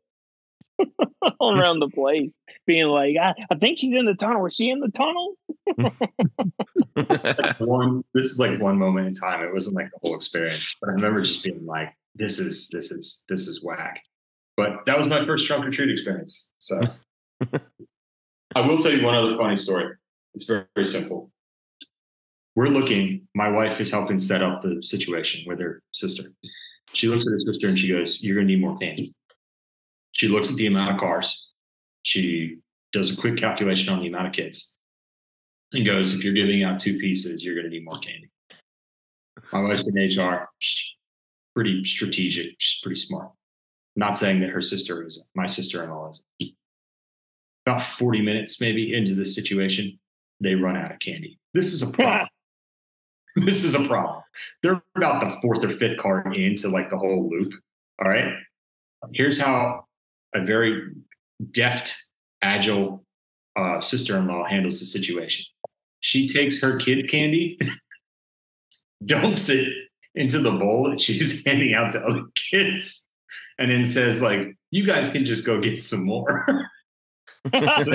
[laughs] around the place, being like, I, I think she's in the tunnel. Was she in the tunnel? [laughs] one this is like one moment in time. It wasn't like the whole experience. But I remember just being like, this is this is this is whack. But that was my first trunk or treat experience. So [laughs] I will tell you one other funny story. It's very, very simple. We're looking, my wife is helping set up the situation with her sister. She looks at her sister and she goes, You're gonna need more candy. She looks at the amount of cars. She does a quick calculation on the amount of kids and goes, if you're giving out two pieces, you're going to need more candy. My wife's in HR, pretty strategic, she's pretty smart. Not saying that her sister is my sister-in-law is. About 40 minutes maybe into this situation, they run out of candy. This is a problem. [laughs] this is a problem. They're about the fourth or fifth car into like the whole loop. All right. Here's how a very deft, agile uh, sister-in-law handles the situation. She takes her kid candy, [laughs] dumps it into the bowl that she's [laughs] handing out to other kids, and then says, like, you guys can just go get some more. [laughs] so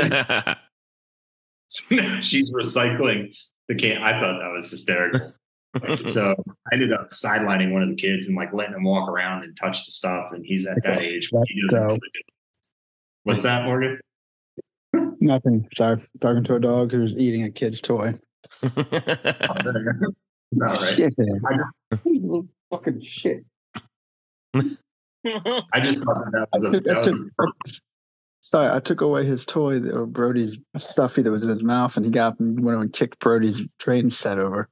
she's recycling the can. I thought that was hysterical. [laughs] so I ended up sidelining one of the kids and like letting him walk around and touch the stuff. And he's at that age where he doesn't really do. What's that, Morgan? Nothing. Sorry. Talking to a dog who's eating a kid's toy. [laughs] Is that right? Shit. Little [laughs] fucking shit. I just thought that, that was a, that was took- Sorry, I took away his toy, or uh, Brody's stuffy that was in his mouth, and he got up and went over and kicked Brody's train set over.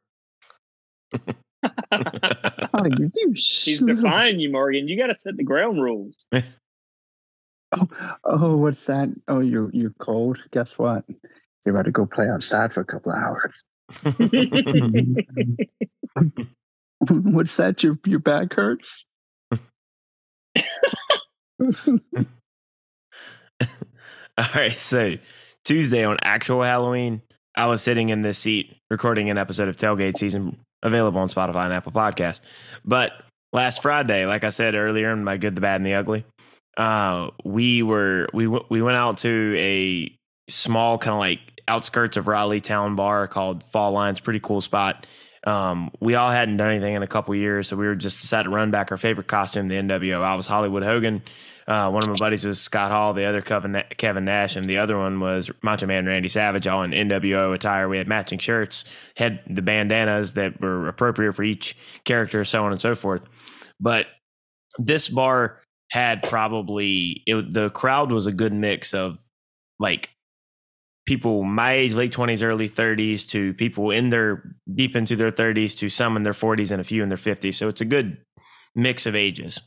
Oh, you [laughs] He's defying you, Morgan. You got to set the ground rules. [laughs] Oh, oh, what's that? Oh, you're you're cold. Guess what? You're about to go play outside for a couple of hours. [laughs] what's that? Your your back hurts? All right. So Tuesday on actual Halloween, I was sitting in this seat recording an episode of Tailgate Season available on Spotify and Apple Podcast. But last Friday, like I said earlier in my good, the bad, and the ugly, uh, we were we w- we went out to a small kind of like outskirts of Raleigh town bar called Fall Lines. Pretty cool spot. Um, we all hadn't done anything in a couple years, so we were just decided to run back our favorite costume, the NWO. I was Hollywood Hogan. Uh, one of my buddies was Scott Hall, the other Kevin, Kevin Nash, and the other one was Macho Man Randy Savage, all in NWO attire. We had matching shirts, had the bandanas that were appropriate for each character, so on and so forth. But this bar had probably it, the crowd was a good mix of like people my age, late twenties, early thirties, to people in their deep into their thirties, to some in their forties, and a few in their fifties. So it's a good mix of ages.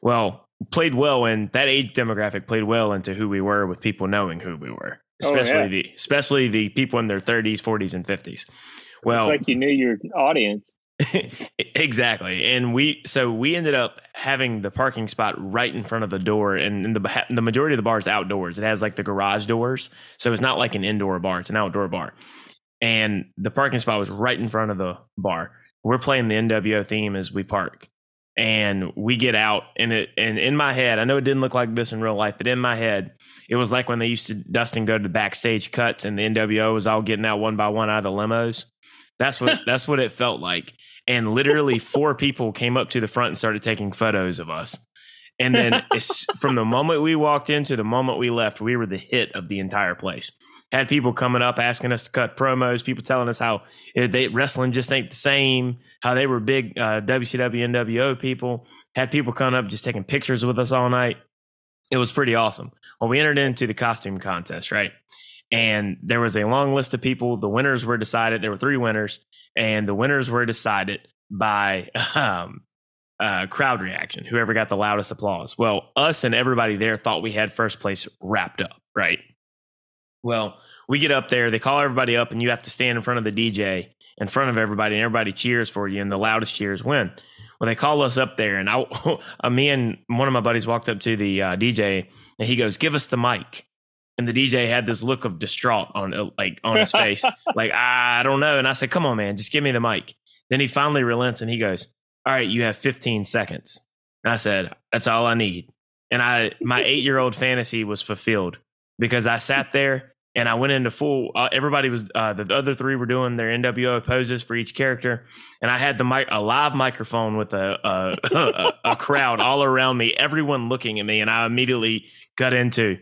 Well, played well, and that age demographic played well into who we were, with people knowing who we were, Oh, especially yeah. the especially the people in their thirties, forties, and fifties. Well, it's like you knew your audience. [laughs] exactly and we so we ended up having the parking spot right in front of the door and, and the the majority of the bar is outdoors it has like the garage doors so it's not like an indoor bar it's an outdoor bar and the parking spot was right in front of the bar we're playing the nwo theme as we park and we get out and it and in my head i know it didn't look like this in real life but in my head it was like when they used to dustin go to the backstage cuts and the nwo was all getting out one by one out of the limos that's what [laughs] that's what it felt like. And literally four people came up to the front and started taking photos of us. And then [laughs] from the moment we walked in to the moment we left, we were the hit of the entire place. Had people coming up asking us to cut promos, people telling us how they, wrestling just ain't the same, how they were big uh, WCW NWO people. Had people coming up just taking pictures with us all night. It was pretty awesome. Well, we entered into the costume contest, right? And there was a long list of people. The winners were decided. There were three winners, and the winners were decided by [laughs] um, uh, crowd reaction, whoever got the loudest applause. Well, us and everybody there thought we had first place wrapped up, right? Well, we get up there, they call everybody up, and you have to stand in front of the DJ in front of everybody, and everybody cheers for you, and the loudest cheers win. Well, they call us up there, and I, [laughs] uh, me and one of my buddies walked up to the uh, DJ, and he goes, "Give us the mic." And the DJ had this look of distraught on uh, like on his face, [laughs] like I don't know. And I said, "Come on, man, just give me the mic." Then he finally relents, and he goes, "All right, you have 15 seconds." And I said, "That's all I need." And I, my [laughs] eight year old fantasy was fulfilled because I sat there and I went into full. Uh, everybody was uh, the other three were doing their NWO poses for each character, and I had the mic, a live microphone with a a, [laughs] a a, crowd all around me, everyone looking at me, and I immediately got into.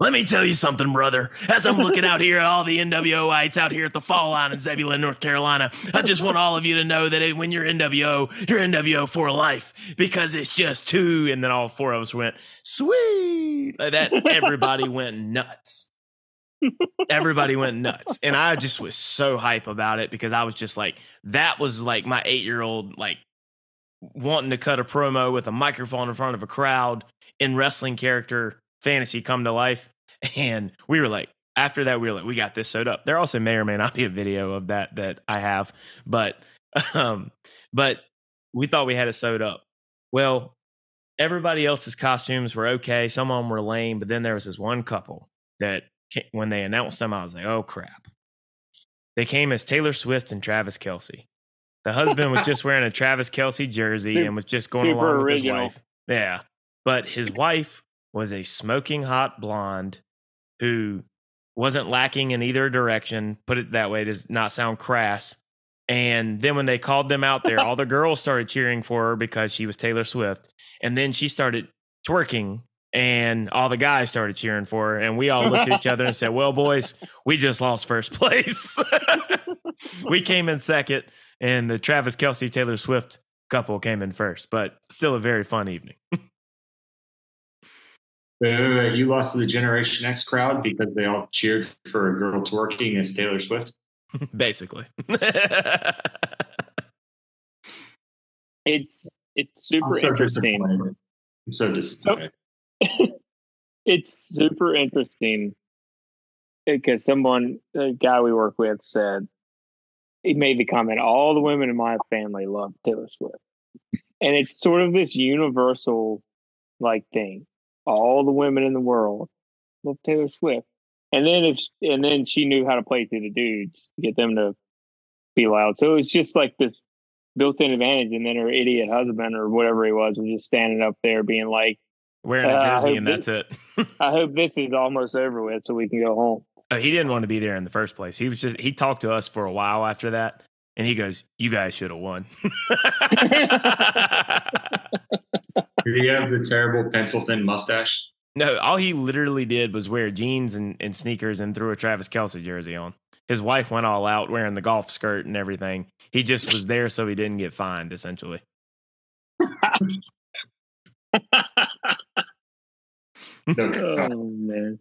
Let me tell you something, brother. As I'm looking out here at all the NWOites out here at the Fall Line in Zebulon, North Carolina, I just want all of you to know that when you're NWO, you're NWO for life because it's just two. And then all four of us went, sweet. Like that, everybody went nuts everybody went nuts and i just was so hype about it because i was just like that was like my eight year old like wanting to cut a promo with a microphone in front of a crowd in wrestling character fantasy come to life [laughs] and we were like after that we were like we got this sewed up there also may or may not be a video of that that i have but [laughs] um but we thought we had it sewed up well everybody else's costumes were okay some of them were lame but then there was this one couple that when they announced them, I was like, oh crap. They came as Taylor Swift and Travis Kelce. The husband was just [laughs] wearing a Travis Kelce jersey super, and was just going along with original. his wife. Yeah. But his wife was a smoking hot blonde who wasn't lacking in either direction, put it that way to not sound crass. And then when they called them out there, all the [laughs] girls started cheering for her because she was Taylor Swift. And then she started twerking and all the guys started cheering for her and we all looked at each other and said well boys we just lost first place [laughs] we came in second and the travis Kelce taylor swift couple came in first but still a very fun evening [laughs] you lost to the generation x crowd because they all cheered for a girl twerking as taylor swift? [laughs] Basically. [laughs] It's it's super so interesting. I'm so disappointed. [laughs] It's super interesting because someone, a guy we work with, said he made the comment, "All the women in my family love Taylor Swift," and it's sort of this universal like thing. All the women in the world love Taylor Swift, and then if and then she knew how to play through the dudes get them to be loud. So it's just like this built-in advantage. And then her idiot husband or whatever he was was just standing up there being like, wearing a uh, jersey, uh, and that's this, it. [laughs] I hope this is almost over with, so we can go home. Uh, he didn't want to be there in the first place. He was just he talked to us for a while after that, and he goes, "You guys should have won." [laughs] [laughs] Did he have the terrible pencil thin mustache? No, all he literally did was wear jeans and, and sneakers and threw a Travis Kelce jersey on. His wife went all out wearing the golf skirt and everything. He just was there so he didn't get fined, essentially. [laughs] oh man.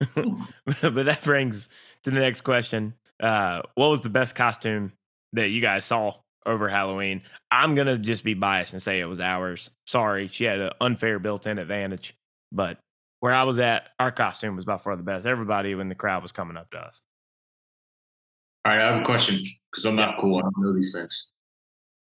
[laughs] but that brings to the next question. Uh, what was the best costume that you guys saw over Halloween? I'm gonna just be biased and say it was ours. Sorry, she had an unfair built-in advantage, but where I was at, our costume was by far the best. Everybody when the crowd was coming up to us. All right, I have a question because I'm not cool. I don't know these things.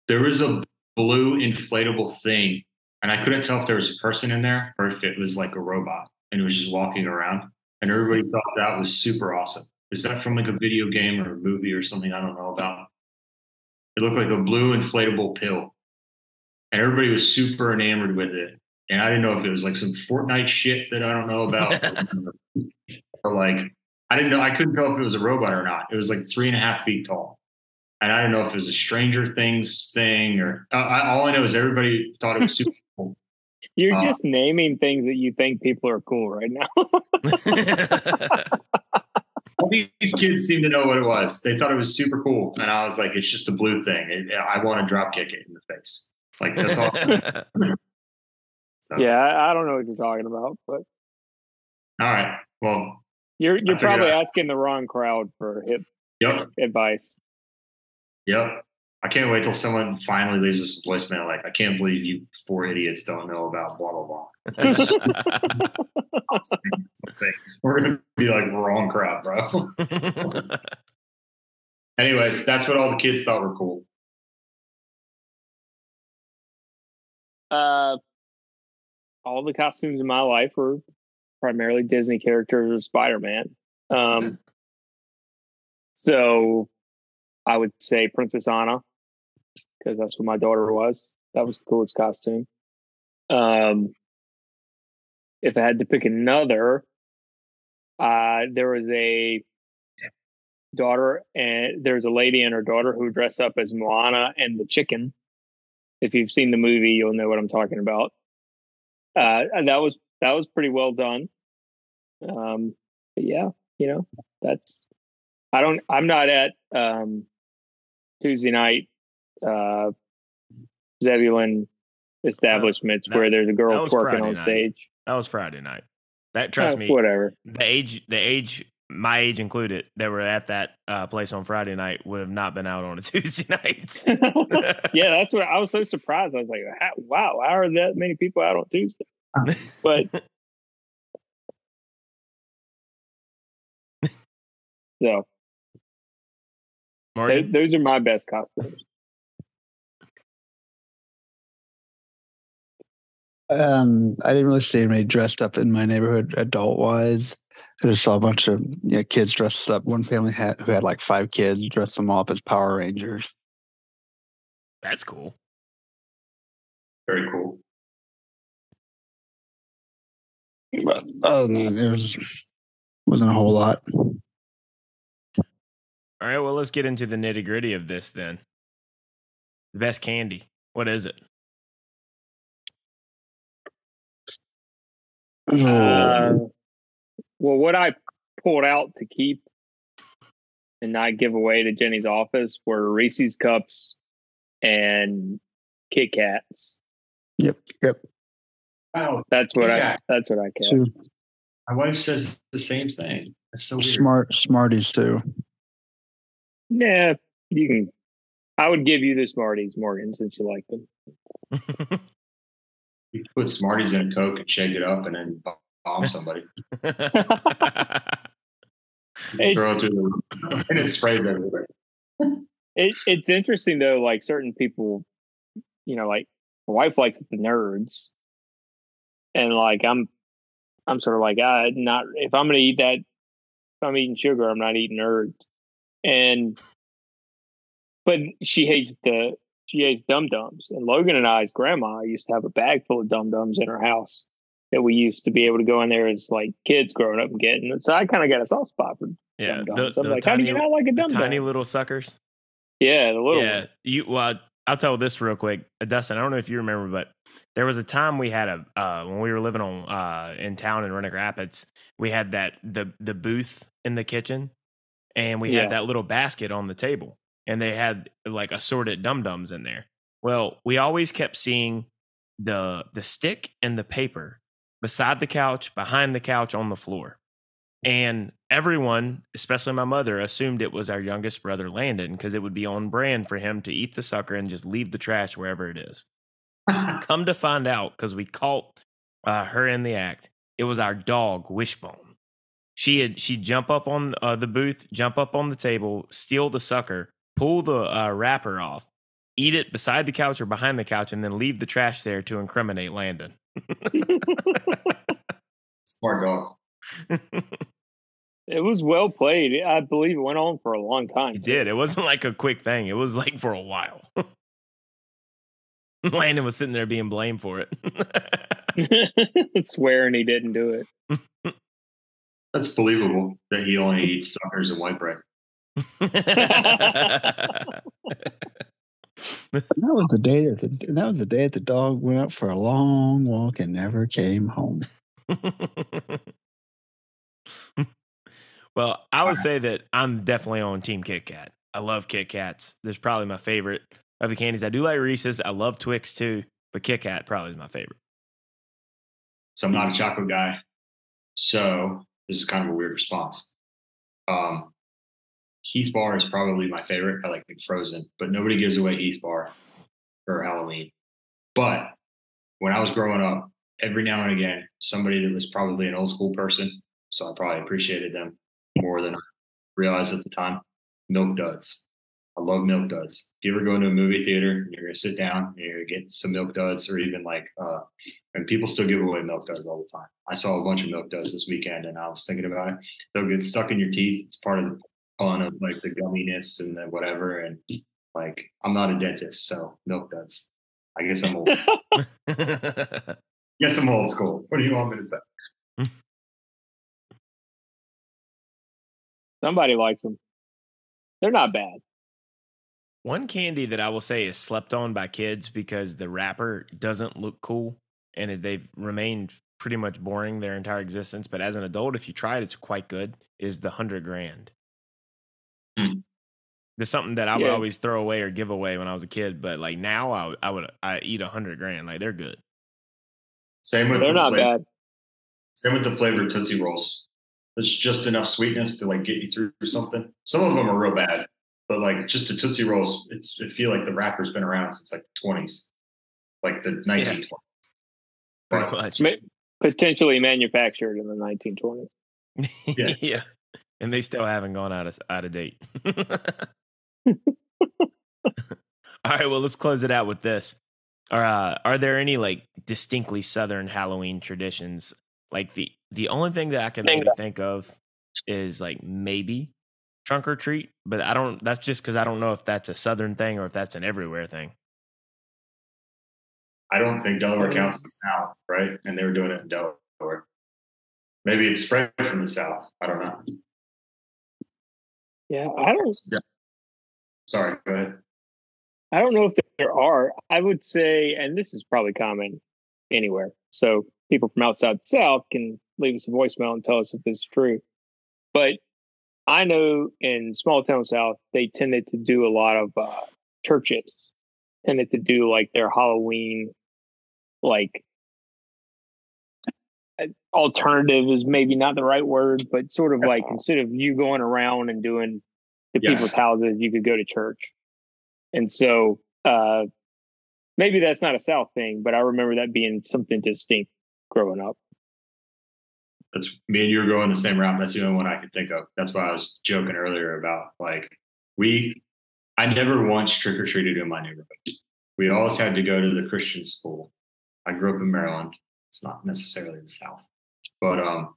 There was a blue inflatable thing and I couldn't tell if there was a person in there or if it was like a robot and it was just walking around. And everybody thought that was super awesome. Is that from like a video game or a movie or something I don't know about? It looked like a blue inflatable pill. And everybody was super enamored with it. And I didn't know if it was like some Fortnite shit that I don't know about. [laughs] or like, I didn't know, I couldn't tell if it was a robot or not. It was like three and a half feet tall and I didn't know if it was a Stranger Things thing or uh, I, all I know is everybody thought it was super [laughs] cool. You're Uh, just naming things that you think people are cool right now. [laughs] All these kids seem to know what it was. They thought it was super cool, and I was like, "It's just a blue thing. It, I want to drop kick it in the face." Like that's all. [laughs] So, yeah, I, I don't know what you're talking about, but All right. Well. you're you're probably asking the wrong crowd for hip Yep. advice. Yep. I can't wait till someone finally leaves us a voicemail like, "I can't believe you four idiots don't know about blah blah blah." [laughs] [laughs] We're gonna be like wrong crowd, bro. [laughs] Anyways, that's what all the kids thought were cool. Uh, all the costumes in my life were primarily Disney characters or Spider Man. Um, so I would say Princess Anna because that's what my daughter was. That was the coolest costume. Um, if I had to pick another, uh, there was a daughter and there's a lady and her daughter who dressed up as Moana and the chicken. If you've seen the movie, you'll know what I'm talking about. Uh, and that was that was pretty well done. Um, yeah, you know, that's I don't I'm not at um, Tuesday night uh, Zebulon establishments that- where there's a girl twerking Friday on night. stage. that was Friday night. That trust Uh, me, whatever. the age, the age, my age included, that were at that uh, place on Friday night would have not been out on a [laughs] Tuesday night. [laughs] yeah, that's what I was so surprised. I was like, "How- wow, how are that many people out on Tuesday? But [laughs] so tho- those are my best costumes. Um, I didn't really see anybody dressed up in my neighborhood adult wise. I just saw a bunch of you know, kids dressed up. One family had who had like five kids, dressed them all up as Power Rangers. that's cool. Very cool. But other than that, it was wasn't a whole lot. All right, well, let's get into the nitty gritty of this then. The best candy. What is it? Uh, well, what I pulled out to keep and not give away to Jenny's office were Reese's cups and Kit Kats. yep, yep. Wow. That's what Kit I. That's what I kept. Two My wife says the same thing. That's so weird. smart Smarties too. Yeah, you can. I would give you the Smarties, Morgan, since you like them. [laughs] You put Smarties in a Coke and shake it up and then bomb somebody. [laughs] It's- Throw it through the roof and it sprays everywhere. It, it's interesting though. Like certain people, you know, like my wife likes the nerds, and like I'm, I'm sort of like, ah, not if I'm gonna eat that, if I'm eating sugar, I'm not eating nerds. And, but she hates the hates dum dums. And Logan and I's grandma used to have a bag full of dum dums in her house that we used to be able to go in there as like kids growing up and getting. So I kind of got a soft spot for yeah, dum the, the like, how do tiny, you not like a the dum tiny little suckers. Yeah, the little yeah, ones. you. Well, I'll tell this real quick, Dustin. I don't know if you remember, but there was a time we had a uh, when we were living on uh, in town in Rennick Rapids. We had that the the booth in the kitchen, and we Yeah. had that little basket on the table, and they had like assorted dum dums in there. Well, we always kept seeing the the stick and the paper beside the couch, behind the couch, on the floor. And everyone, especially my mother, assumed it was our youngest brother, Landon, because it would be on brand for him to eat the sucker and just leave the trash wherever it is. Come to find out, because we caught uh, her in the act, it was our dog, Wishbone. She had she'd jump up on uh, the booth, jump up on the table, steal the sucker, pull the uh, wrapper off, eat it beside the couch or behind the couch, and then leave the trash there to incriminate Landon. [laughs] Smart dog. It was well played. I believe it went on for a long time. He too. did. It wasn't like a quick thing. It was like for a while. [laughs] Landon was sitting there being blamed for it. [laughs] Swearing he didn't do it. That's believable that he only eats suckers and white bread. That was the day that the that was the day that the dog went out for a long walk and never came home. well, I would say that I'm definitely on Team Kit Kat. I love Kit Kats. There's probably my favorite of the candies. I do like Reese's. I love Twix too, but Kit Kat probably is my favorite. So I'm not a chocolate guy. So this is kind of a weird response. Um, Heath Bar is probably my favorite. I like Frozen, but nobody gives away Heath Bar for Halloween. But when I was growing up, every now and again, somebody that was probably an old school person, so I probably appreciated them more than I realized at the time. Milk Duds. I love Milk Duds. If you ever go into a movie theater and you're gonna sit down and you're gonna get some Milk Duds, or even like, uh, and people still give away Milk Duds all the time. I saw a bunch of Milk Duds this weekend, and I was thinking about it. They'll get stuck in your teeth. It's part of the fun of like the gumminess and the whatever. And like, I'm not a dentist, so Milk Duds. I guess I'm old. [laughs] guess I'm old school. What do you want me to say? Somebody likes them. They're not bad. One candy that I will say is slept on by kids because the wrapper doesn't look cool and they've remained pretty much boring their entire existence. But as an adult, if you try it, it's quite good. Is the hundred grand? There's something that I would Yeah. always throw away or give away when I was a kid, but like now I, would- I would I eat a hundred grand. Like they're good. Same with They're the not flavor. bad. Same with the flavored Tootsie Rolls. It's just enough sweetness to like get you through something. Some of them are real bad, but like just the Tootsie Rolls, it's it feel like the wrapper's been around since like the 20s, like the 1920s. Pretty But much. Potentially manufactured in the 1920s. Yeah. [laughs] yeah. And they still haven't gone out of out of date. [laughs] All right, well, let's close it out with this. Are uh, are there any like distinctly Southern Halloween traditions? Like the the only thing that I can maybe think of is like maybe trunk or treat, but I don't. That's just because I don't know if that's a Southern thing or if that's an everywhere thing. I don't think Delaware counts as the South, right? And they were doing it in Delaware. Maybe it's spread from the South. I don't know. Yeah, I don't Sorry, go ahead. I don't know if there are. I would say, and this is probably common anywhere. So people from outside the South can leave us a voicemail and tell us if it's true. But I know in small town South, they tended to do a lot of uh, churches tended to do like their Halloween, like uh, alternative is maybe not the right word, but sort of like [laughs] instead of you going around and doing the Yes. people's houses, you could go to church. And so uh maybe that's not a South thing, but I remember that being something distinct growing up. That's me and you are going the same route. That's the only one I could think of. That's why I was joking earlier about like we. I never once trick or treated in my neighborhood. We always had to go to the Christian school. I grew up in Maryland. It's not necessarily the South, but um,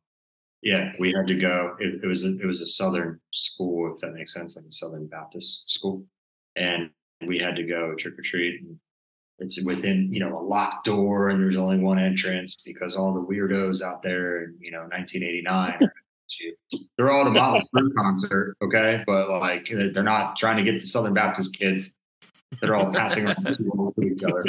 yeah, we had to go. It, it was a, it was a Southern school, if that makes sense, like a Southern Baptist school, and we had to go trick or treat. And it's within you know a locked door, and there's only one entrance because all the weirdos out there in you know 1989. They're all at a Motley [laughs] Crue concert, okay, but like they're not trying to get the Southern Baptist kids. They're all passing around tools [laughs] to each other.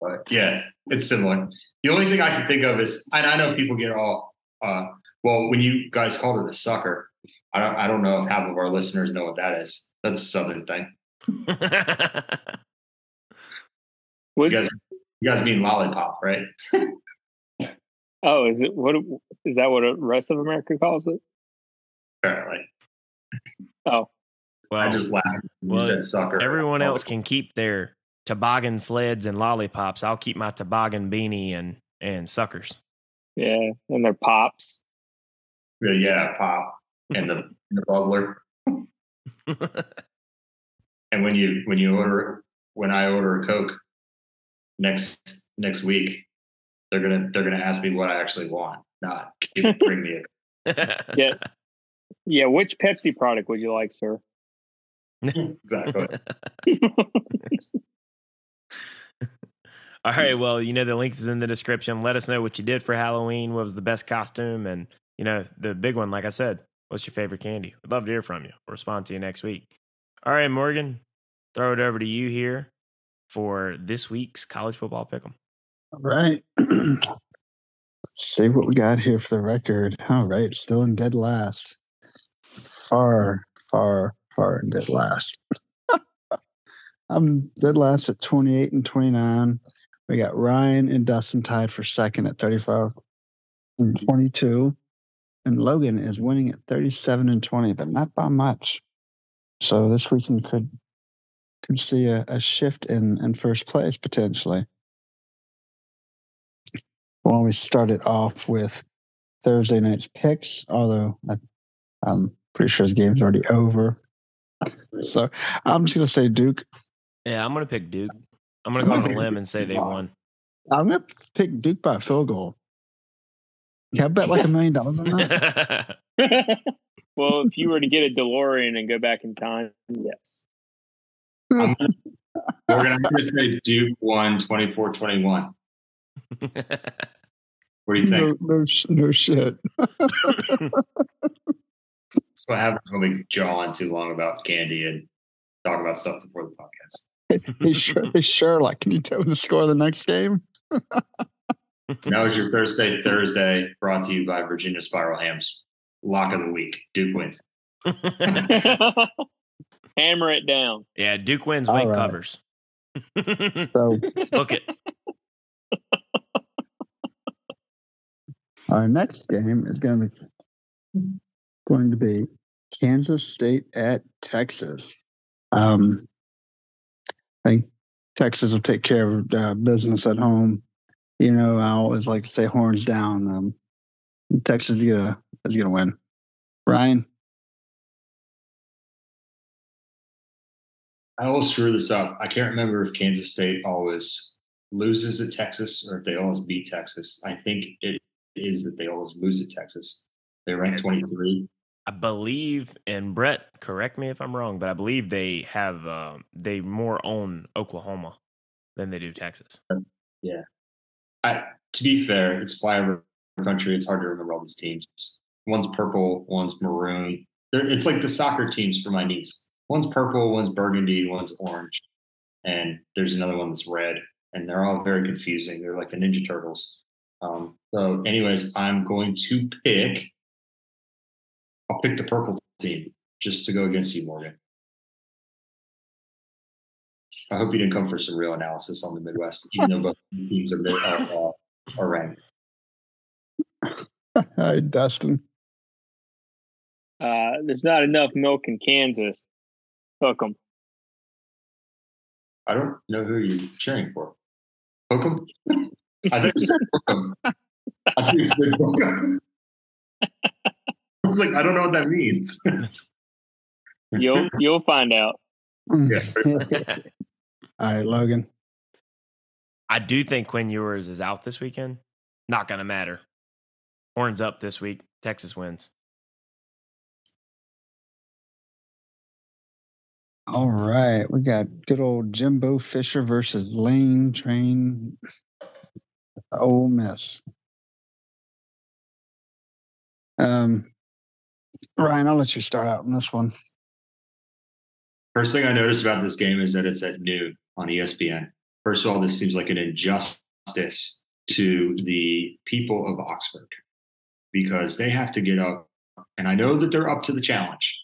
But yeah, it's similar. The only thing I can think of is, and I know people get all, uh, well, when you guys called it a sucker, I don't, I don't know if half of our listeners know what that is. That's a Southern thing. [laughs] You guys, you guys mean lollipop, right? [laughs] oh, is it what is that what the rest of America calls it? Apparently, Oh, I just laughed. when well, you said sucker. everyone else can keep their toboggan sleds and lollipops. I'll keep my toboggan beanie and and suckers. yeah, and their pops. all- Yeah, pop and the the bubbler. [laughs] And when you when you order when I order a Coke next next week, they're gonna they're gonna ask me what I actually want, not keep- [laughs] bring me a [laughs] Yeah. Yeah, which Pepsi product would you like, sir? exactly. All right. Well, you know, the link is in the description. Let us know what you did for Halloween. What was the best costume? And, you know, the big one, like I said, what's your favorite candy? I'd love to hear from you. We'll respond to you next week. All right, Morgan. throw it over to you here for this week's college football pick'em. All right. [clears throat] Let's see what we got here for the record. All right, still in dead last. Far, far, far in dead last. [laughs] I'm dead last at 28 and 29. We got Ryan and Dustin tied for second at 35 and 22. And Logan is winning at 37 and 20, but not by much. So this weekend could could see a, a shift in, in first place potentially. Well, we started off with Thursday night's picks, although I, I'm pretty sure his game's already over. [laughs] so I'm just gonna say Duke. Yeah, I'm gonna pick Duke. I'm gonna go on a limb and say they won. I'm gonna pick Duke by a field goal. Can I bet like a million dollars on that? [laughs] well, if you were to get a DeLorean and go back in time, yes. I'm, [laughs] Morgan, I'm going to say Duke won 24 21. What do you think? No, no, sh- no shit. That's what happens when we jaw on too long about candy and talk about stuff before the podcast. Hey, sure, hey, Sherlock, can you tell me the score of the next game? So [laughs] that was your Thursday, Thursday, brought to you by Virginia Spiral Hams. Lock of the week. Duke wins. [laughs] Hammer it down. yeah, Duke wins. All Wake right. covers. So [laughs] Book it. our next game is going to be going to be Kansas State at Texas. Um, I think Texas will take care of uh, business at home. You know, I always like to say horns down. Um, Texas is gonna is gonna win. Ryan, I will screw this up. I can't remember if Kansas State always loses at Texas or if they always beat Texas. I think it is that they always lose at Texas. They rank 23. I believe, and Brett, correct me if I'm wrong, but I believe they have uh, they more own Oklahoma than they do Texas. Yeah, I, to be fair, it's flyover country. It's hard to remember all these teams. One's purple, one's maroon. They're, it's like the soccer teams for my niece. One's purple, one's burgundy, one's orange, and there's another one that's red. And they're all very confusing. They're like the Ninja Turtles. Um, so, anyways, I'm going to pick. I'll pick the purple team just to go against you, Morgan. I hope you didn't come for some real analysis on the Midwest, even though both these teams are, mid- are, uh, are ranked. [laughs] hi Dustin. Uh, there's not enough milk in Kansas. Hook 'em. I don't know who you're cheering for. Hook'em? I think you said [laughs] Hook'em. I think you said Hook'em. I was like, I don't know what that means. [laughs] You'll you'll find out. yeah. [laughs] All right, Logan. I do think Quinn Ewers is out this weekend. Not gonna matter. Horns up this week. Texas wins. All right, we got good old Jimbo Fisher versus Lane Train. Ole Miss. Um, Ryan, I'll let you start out on this one. First thing I noticed about this game is that it's at noon on ESPN. First of all, this seems like an injustice to the people of Oxford because they have to get up, and I know that they're up to the challenge,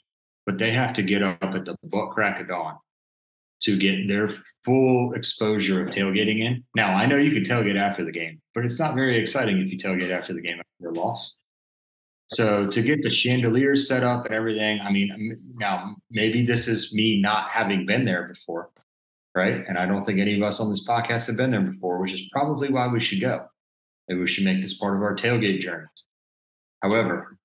but they have to get up at the butt crack of dawn to get their full exposure of tailgating in. Now, I know you can tailgate after the game, but it's not very exciting if you tailgate after the game after a loss. So to get the chandeliers set up and everything, I mean, now maybe this is me not having been there before, right? And I don't think any of us on this podcast have been there before, which is probably why we should go. Maybe we should make this part of our tailgate journey. However,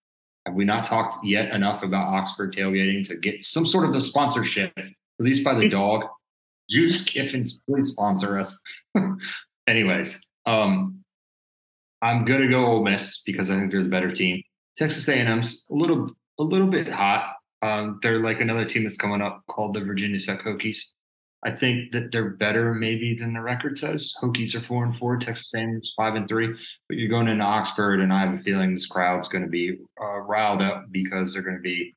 have we not talked yet enough about Oxford tailgating to get some sort of a sponsorship, at least by the dog? [laughs] Juice Kiffins, please sponsor us. [laughs] Anyways, um, I'm gonna go Ole Miss because I think they're the better team. Texas A&M's a little a little bit hot. Um, they're like another team that's coming up called the Virginia Tech Hokies. I think that they're better maybe than the record says. Hokies are four and four, Texas A&M's five and three. But you're going into Oxford, and I have a feeling this crowd's going to be uh, riled up because they're going to be.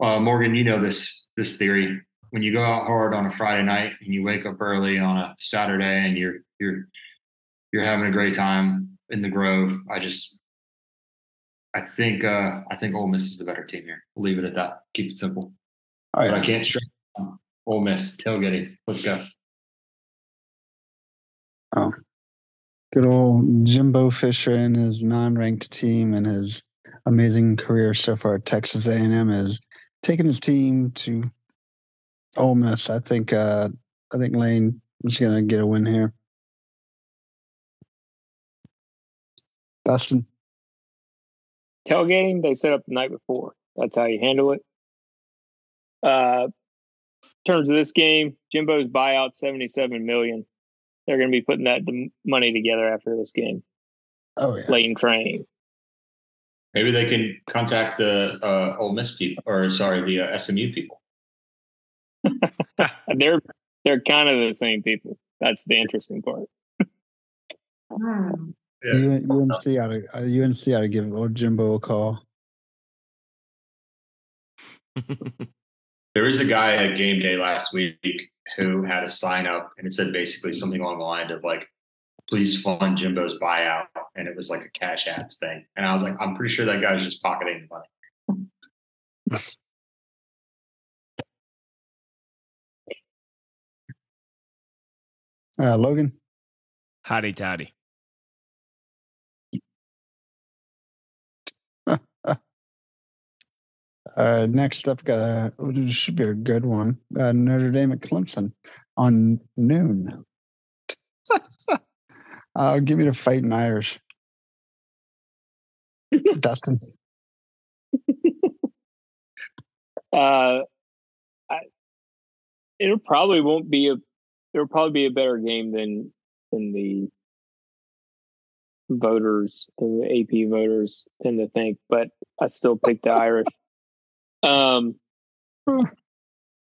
Uh, Morgan, you know this this theory. when you go out hard on a Friday night and you wake up early on a Saturday and you're you're you're having a great time in the Grove. I just I think uh I think Ole Miss is the better team here. We'll leave it at that. Keep it simple. Oh, But I can't stress Ole Miss tailgating. Let's go. Oh, good old Jimbo Fisher and his non-ranked team and his amazing career so far at Texas A&M is taking his team to Ole Miss. I think uh, I think Lane is going to get a win here. Dustin, tailgating they set up the night before. That's how you handle it. Uh, in terms of this game, Jimbo's buyout seventy seven million. They're going to be putting that the money together after this game. oh yeah, Lane Train. Maybe they can contact the uh, Ole Miss people, or sorry, the uh, SMU people. [laughs] They're they're kind of the same people. That's the interesting part. Yeah. UNC ought to uh, UNC ought to give old Jimbo a call. There was a guy at game day last week who had a sign up and it said basically something along the line of like, please fund Jimbo's buyout. And it was like a cash apps thing. And I was like, I'm pretty sure that guy was just pocketing the money. [laughs] Uh, Logan, Hotty toddy. Uh, next up, got a it should be a good one. Uh, Notre Dame at Clemson on noon. [laughs] uh, give me the fighting Irish. [laughs] Dustin, Uh, I, it probably won't be a. It'll probably be a better game than than the voters, the AP voters tend to think. But I still pick the Irish. Um, Hmm.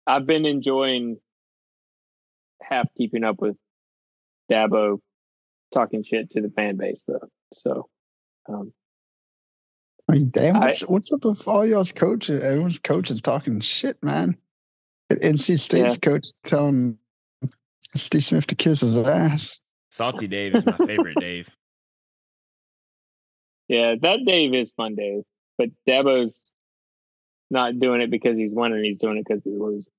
I've been enjoying half keeping up with Dabo talking shit to the fan base though. So um, I mean, damn, I- what's, what's up with all y'all's coaches? Everyone's coaches talking shit, man. At NC State's coach telling Steve Smith to kiss his ass. Salty Dave is my favorite Dave. yeah, that Dave is fun, Dave. But Dabo's not doing it because he's winning. He's doing it because he's losing.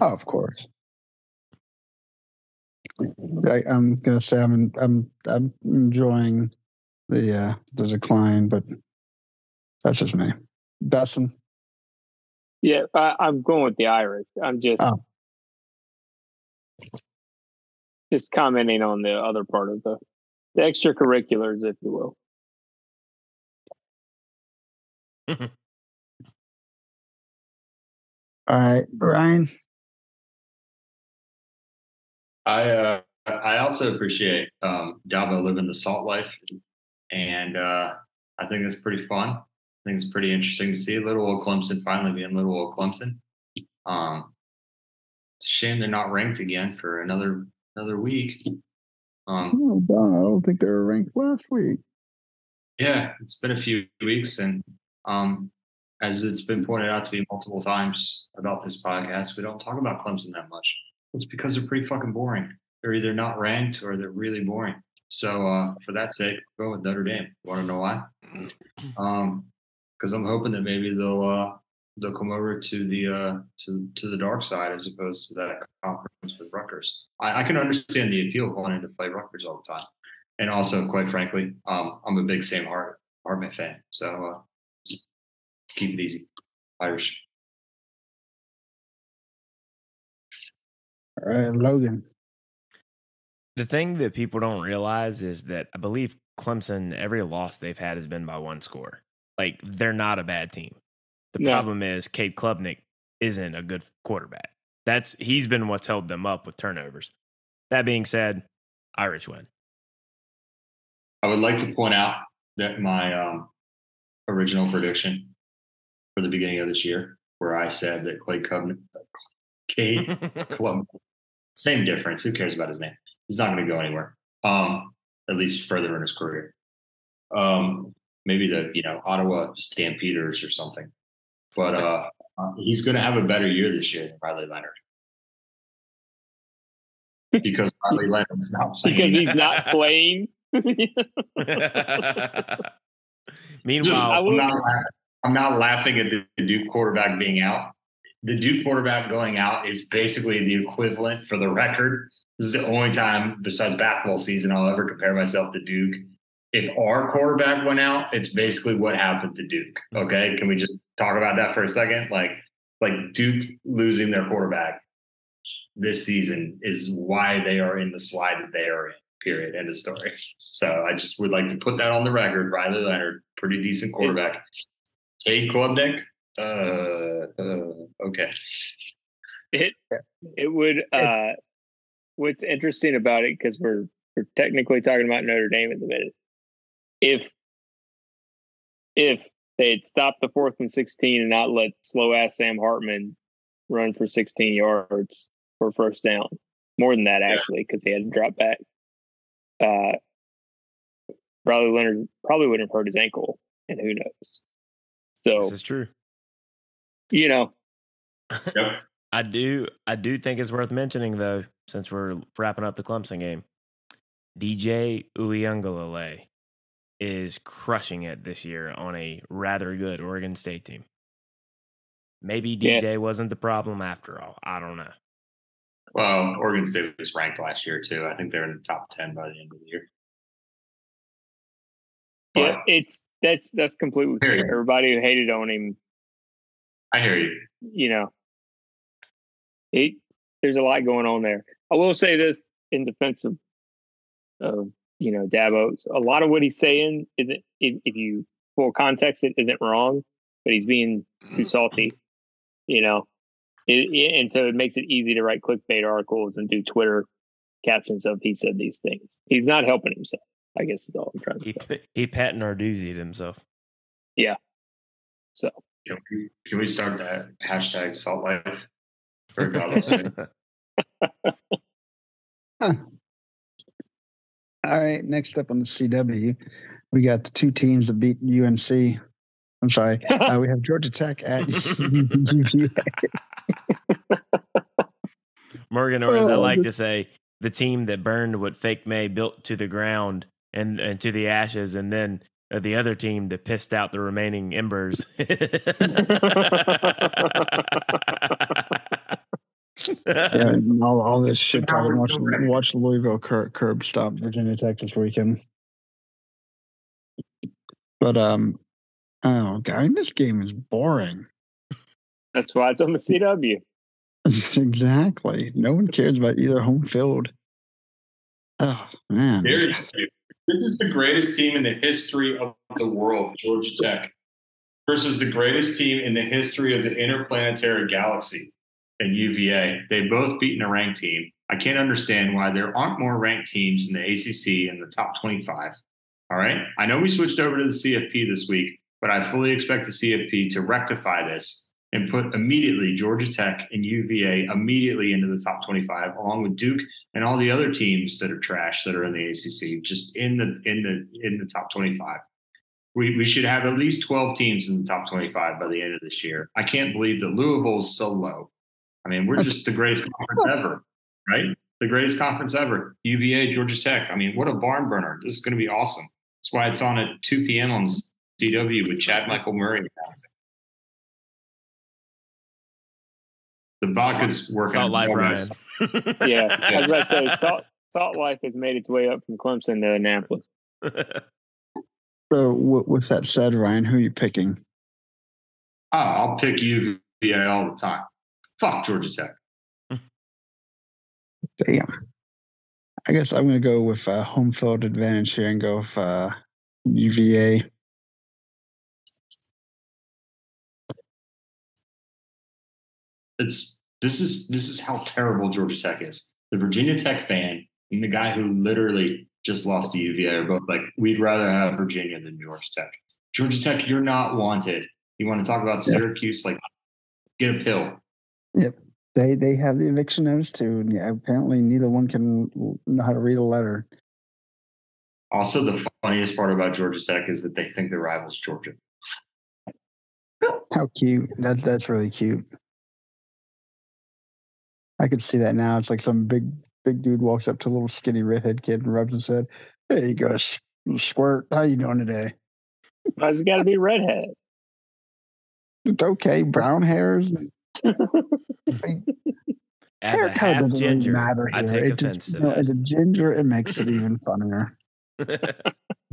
Oh, of course. I, I'm gonna say I'm in, I'm I'm enjoying the uh, the decline, but that's just me. Dustin, Yeah, I, I'm going with the Irish. I'm just Oh. just commenting on the other part of the the extracurriculars, if you will. [laughs] all right, Ryan. I uh, I also appreciate um, Dabo living the salt life, and uh, I think that's pretty fun. I think it's pretty interesting to see little old Clemson finally being little old Clemson. Um, it's a shame they're not ranked again for another another week. Um, Oh, darn, I don't think they were ranked last week. yeah, it's been a few weeks, and um, as it's been pointed out to me multiple times about this podcast, we don't talk about Clemson that much. It's because they're pretty fucking boring. They're either not ranked or they're really boring. So uh, for that sake, go with Notre Dame. Want to know why? [clears throat] Um, because I'm hoping that maybe they'll uh, they'll come over to the uh, to to the dark side as opposed to that conference with Rutgers. I, I can understand the appeal of wanting to play Rutgers all the time, and also, quite frankly, um, I'm a big Sam Hart Hartman fan. So uh, keep it easy, Irish. All right, Logan. The thing that people don't realize is that I believe Clemson, every loss they've had has been by one score. Like they're not a bad team. The No. problem is Cade Klubnik isn't a good quarterback. That's he's been what's held them up with turnovers. That being said, Irish win. I would like to point out that my um, original prediction for the beginning of this year, where I said that Clay Cub, Cade [laughs] Club, same difference. Who cares about his name? He's not going to go anywhere. Um, at least further in his career. Um, maybe the you know Ottawa Stampeders or something. But uh, he's going to have a better year this year than Riley Leonard. Because [laughs] Riley Leonard's not playing. because he's not [laughs] playing. Meanwhile, Just, I I'm, not, laugh- I'm not laughing at the, Duke quarterback being out. The Duke quarterback going out is basically the equivalent for the record. This is the only time besides basketball season I'll ever compare myself to Duke. If our quarterback went out, it's basically what happened to Duke. Okay. Can we just talk about that for a second? Like, like Duke losing their quarterback this season is why they are in the slide that they are in. Period. End of story. So I just would like to put that on the record. Riley Leonard, pretty decent quarterback. Cade Klubnik, uh, uh, okay. it it would uh what's interesting about it because we're we're technically talking about Notre Dame at the minute. If if they had stopped the fourth and sixteen and not let slow ass Sam Hartman run for sixteen yards for first down, more than that actually because he had to drop back. Uh, Riley Leonard probably wouldn't have hurt his ankle, and who knows. So this is true. you know, Yep. [laughs] I do I do think it's worth mentioning though, since we're wrapping up the Clemson game. DJ Uiagalelei is crushing it this year on a rather good Oregon State team. Maybe Yeah. DJ wasn't the problem after all. I don't know. Well, Oregon State was ranked last year too. I think they're in the top ten by the end of the year. But yeah, it's that's that's completely Here you fair. go. Everybody who hated on him I hear you. you know, it, there's a lot going on there. I will say this in defense of, of you know, Dabo. A lot of what he's saying isn't, if, if you full context it, isn't wrong, but he's being too salty, you know. It, it- and so it makes it easy to write clickbait articles and do Twitter captions of he said these things. He's not helping himself. I guess is all I'm trying to He say. he Pat Narduzzi'd himself. Yeah. So Can we, can we start that hashtag salt life? For God sake. All right, next up on the CW, we got the two teams that beat UNC. I'm sorry, [laughs] uh, we have Georgia Tech at [laughs] UVA. [laughs] Morgan, or as I Oh, like to say, the team that burned what Drake Maye built to the ground and, and to the ashes, and then uh, the other team that pissed out the remaining embers. Yeah, [laughs] all, all this shit Now talking. Watch, still watch Louisville cur- curb stop Virginia Tech this weekend. But um, oh god, this game is boring. that's why it's on the CW. [laughs] exactly. No one cares about either home field. Oh man, Seriously, this is the greatest team in the history of the world, Georgia Tech, versus the greatest team in the history of the interplanetary galaxy and UVA. They've both beaten a ranked team. I can't understand why there aren't more ranked teams in the ACC in the top 25. All right. I know we switched over to the CFP this week, but I fully expect the CFP to rectify this and put immediately Georgia Tech and UVA immediately into the top 25, along with Duke and all the other teams that are trash that are in the ACC, just in the in the in the top 25. We we should have at least 12 teams in the top 25 by the end of this year. I can't believe that Louisville is so low. I mean, we're just the greatest conference ever, right? The greatest conference ever. UVA, Georgia Tech. I mean, what a barn burner. This is going to be awesome. That's why it's on at 2 p.m. on CW with Chad Michael Murray announcing. The Bacchus working. Salt on Life progress. Ryan. [laughs] Yeah, I was about to say Salt Salt Life has made its way up from Clemson to Annapolis. [laughs] So w- with that said, Ryan, who are you picking? Oh, I'll pick UVA all the time. Fuck Georgia Tech. Damn. I guess I'm going to go with uh, home field advantage here and go with uh, UVA. It's this is this is how terrible Georgia Tech is. The Virginia Tech fan and the guy who literally just lost to UVA are both like, we'd rather have Virginia than Georgia Tech. Georgia Tech, you're not wanted. You want to talk about. Syracuse? Like, get a pill. Yep. They they have the eviction notice too. And yeah, apparently, neither one can know how to read a letter. Also, the funniest part about Georgia Tech is that they think their rival's Georgia. How cute. That's that's really cute. I could see that now. It's like some big big dude walks up to a little skinny redhead kid and rubs his head. There you go, s- squirt. How you doing today? Why's it got to be redhead? It's okay. Brown hairs. [laughs] As hair a color doesn't really ginger, matter I here. take It offense just, to you know, as a ginger, it makes it even [laughs] funnier.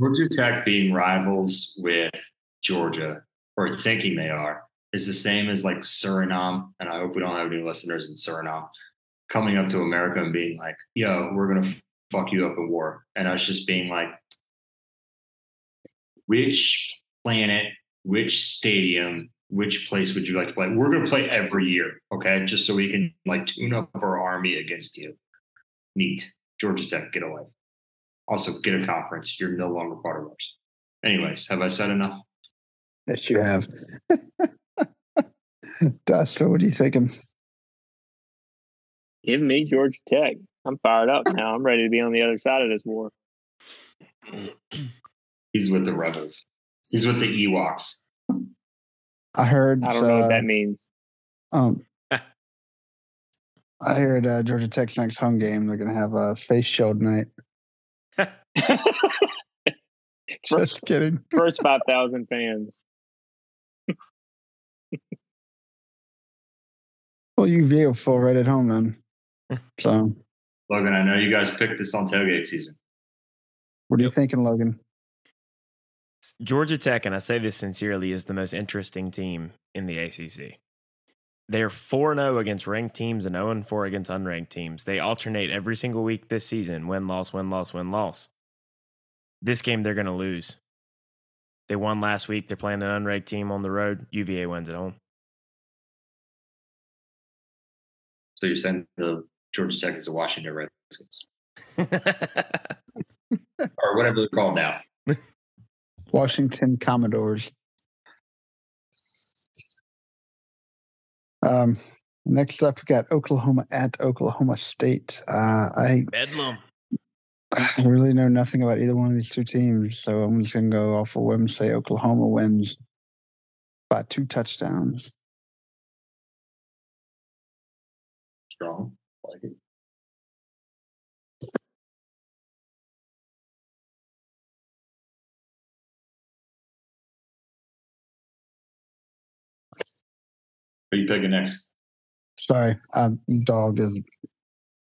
Georgia Tech being rivals with Georgia, or thinking they are, is the same as like Suriname. And I hope we don't have any listeners in Suriname coming up to America and being like, yo, we're going to fuck you up in war. And us just being like, which planet, which stadium, which place would you like to play? We're going to play every year, okay? Just so we can like tune up our army against you. Neat. Georgia Tech, get a life. Also, get a conference. You're no longer part of ours. Anyways, have I said enough? Yes, you have. [laughs] [laughs] Dustin, what are you thinking? Give me Georgia Tech. I'm fired up [laughs] now. I'm ready to be on the other side of this war. He's with the rebels. He's with the Ewoks. I heard. I don't know uh, what that means. Um, [laughs] I heard uh, Georgia Tech's next home game. They're gonna have a face show tonight. Just kidding. First 5,000 fans. Well, UVA will fall right at home then. [laughs] So, Logan, I know you guys picked this on tailgate season. what are you thinking, Logan? Georgia Tech, and I say this sincerely, is the most interesting team in the ACC. They're 4 0 against ranked teams and 0 4 against unranked teams. They alternate every single week this season win, loss, win, loss, win, loss. This game, they're going to lose. They won last week. They're playing an unranked team on the road. UVA wins at home. So you're saying the Georgia Tech is the Washington Redskins [laughs] or whatever they're called now. Washington Commodores. Um, next up, we got Oklahoma at Oklahoma State. Uh, I, Bedlam. I [sighs] really know nothing about either one of these two teams, so I'm just going to go off a whim and say Oklahoma wins by two touchdowns. Strong. Like it. Who are you picking next? Sorry, um, dog is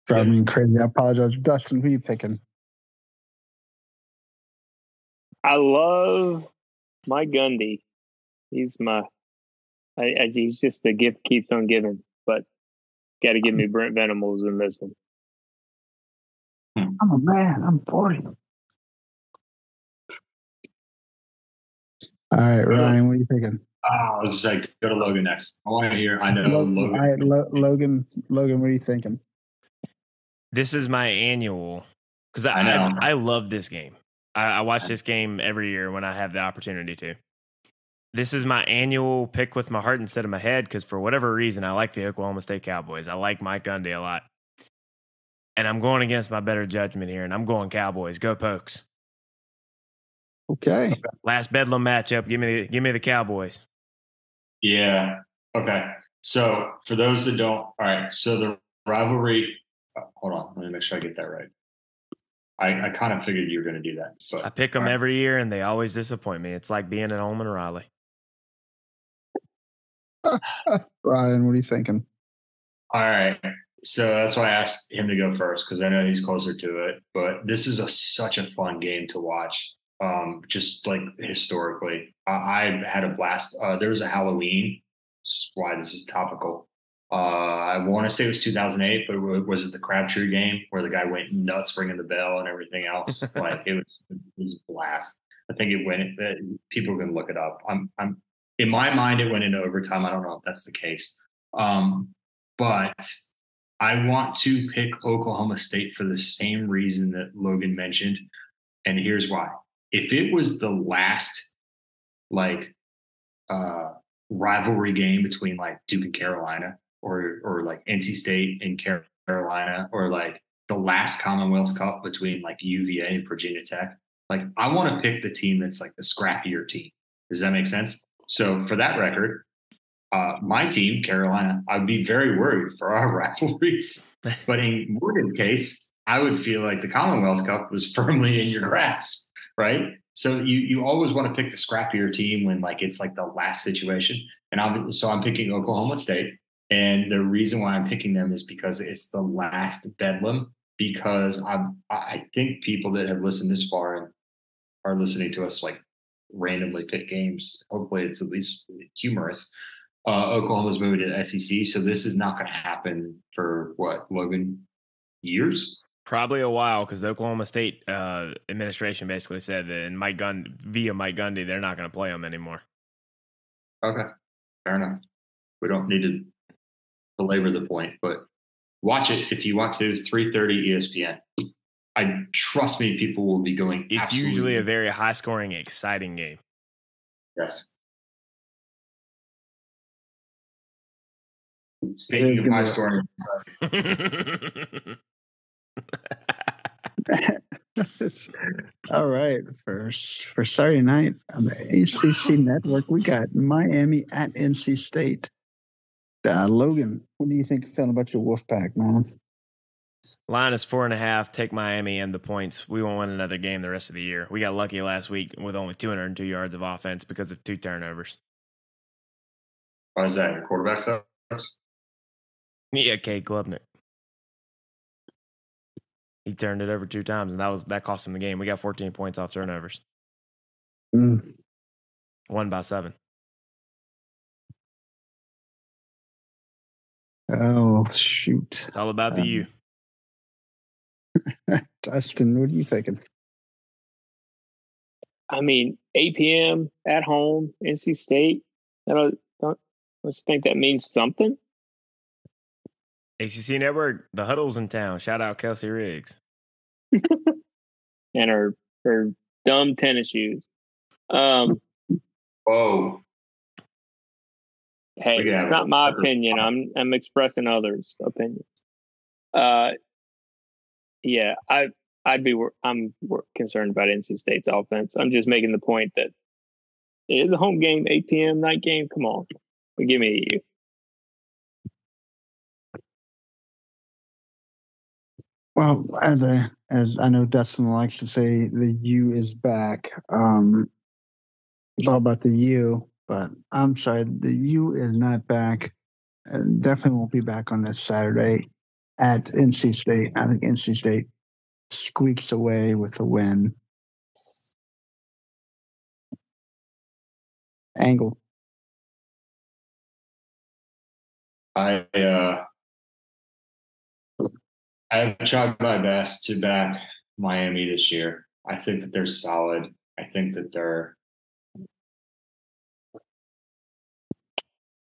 driving me crazy. I apologize. Dustin, who you picking? I love my Gundy. He's my, I, I, he's just the gift keeps on giving. But got to give me mm. Brent Venables in this one. I'm a man. I'm 40. All right, Ryan, what are you thinking? Oh, I was just like, go to Logan next. I want to hear. I know Logan, Logan. all right, Lo- Logan, Logan, what are you thinking? This is my annual because I, I know. I I love this game. I, I watch this game every year when I have the opportunity to. This is my annual pick with my heart instead of my head because for whatever reason I like the Oklahoma State Cowboys. I like Mike Gundy a lot, and I'm going against my better judgment here, and I'm going Cowboys. Go Pokes! Okay. Last Bedlam matchup. Give me the, give me the Cowboys. Yeah. Okay. So for those that don't, all right. So the rivalry. oh, hold on. Let me make sure I get that right. I, I kind of figured you were going to do that. But I pick them all right. every year, and they always disappoint me. It's like being at home in Raleigh. [laughs] Ryan, what are you thinking? All right. So that's why I asked him to go first because I know he's closer to it. But this is a such a fun game to watch. Um, just like historically, I, I had a blast. Uh, there was a Halloween. This is why this is topical. Uh, I want to say it was 2008, but wa- was it the Crabtree game where the guy went nuts ringing the bell and everything else? [laughs] like it was, it was, a blast. I think it went. uh, People can look it up. I'm, I'm in my mind, it went into overtime. I don't know if that's the case. Um, but I want to pick Oklahoma State for the same reason that Logan mentioned. And here's why. If it was the last like uh rivalry game between like Duke and Carolina or or like NC State and Carolina or like the last Commonwealth Cup between like UVA and Virginia Tech, like I want to pick the team that's like the scrappier team. Does that make sense? So for that record, uh, my team, Carolina, I'd be very worried for our [laughs] rivalries. [laughs] but in Morgan's case, I would feel like the Commonwealth Cup was [laughs] firmly in your grasp, right? So you you always want to pick the scrappier team when like it's like the last situation. And I'm so I'm picking Oklahoma State. And the reason why I'm picking them is because it's the last bedlam. Because I'm I think people that have listened this far and are listening to us like randomly pick games. Hopefully, it's at least humorous. Uh, Oklahoma's moving to the SEC, so this is not going to happen for what Logan years. Probably a while because the Oklahoma State uh, administration basically said that in Mike Gundy via Mike Gundy they're not going to play them anymore. Okay, fair enough. We don't need to belabor the point, but watch it if you want to. It's three thirty ESPN. I trust me, people will be going. It's usually a very high scoring, exciting game. Yes. Speaking of high scoring, [laughs] all right. For for Saturday night on the ACC network, we got Miami at NC State. Uh, Logan, what do you think feeling about your Wolfpack, man? Line is four and a half. Take Miami and the points. We won't win another game the rest of the year. We got lucky last week with only 202 yards of offense because of two turnovers. Why is that? Your quarterback sucks? Yeah, Cade Klubnik. He turned it over two times, and that was that cost him the game. We got 14 points off turnovers. Mm. One by seven. Oh shoot! It's all about um, the U. [laughs] Dustin, what are you thinking? I mean, 8 p.m. at home, NC State. I don't, don't, don't you think that means something? ACC Network, the huddle's in town. Shout out Kelsey Riggs. [laughs] and her her dumb tennis shoes. Um, Whoa. Hey, it's not my opinion. I'm I'm expressing others' opinions. Uh, yeah, I I'd be I'm concerned about NC State's offense. I'm just making the point that it is a home game, 8 p.m. night game. Come on, give me a U. Well, as I as I know Dustin likes to say, the U is back. Um, it's all about the U, but I'm sorry, the U is not back. And definitely won't be back on this Saturday at NC State. I think NC State squeaks away with a win. Angle. I uh, I've tried my best to back Miami this year. I think that they're solid. I think that they're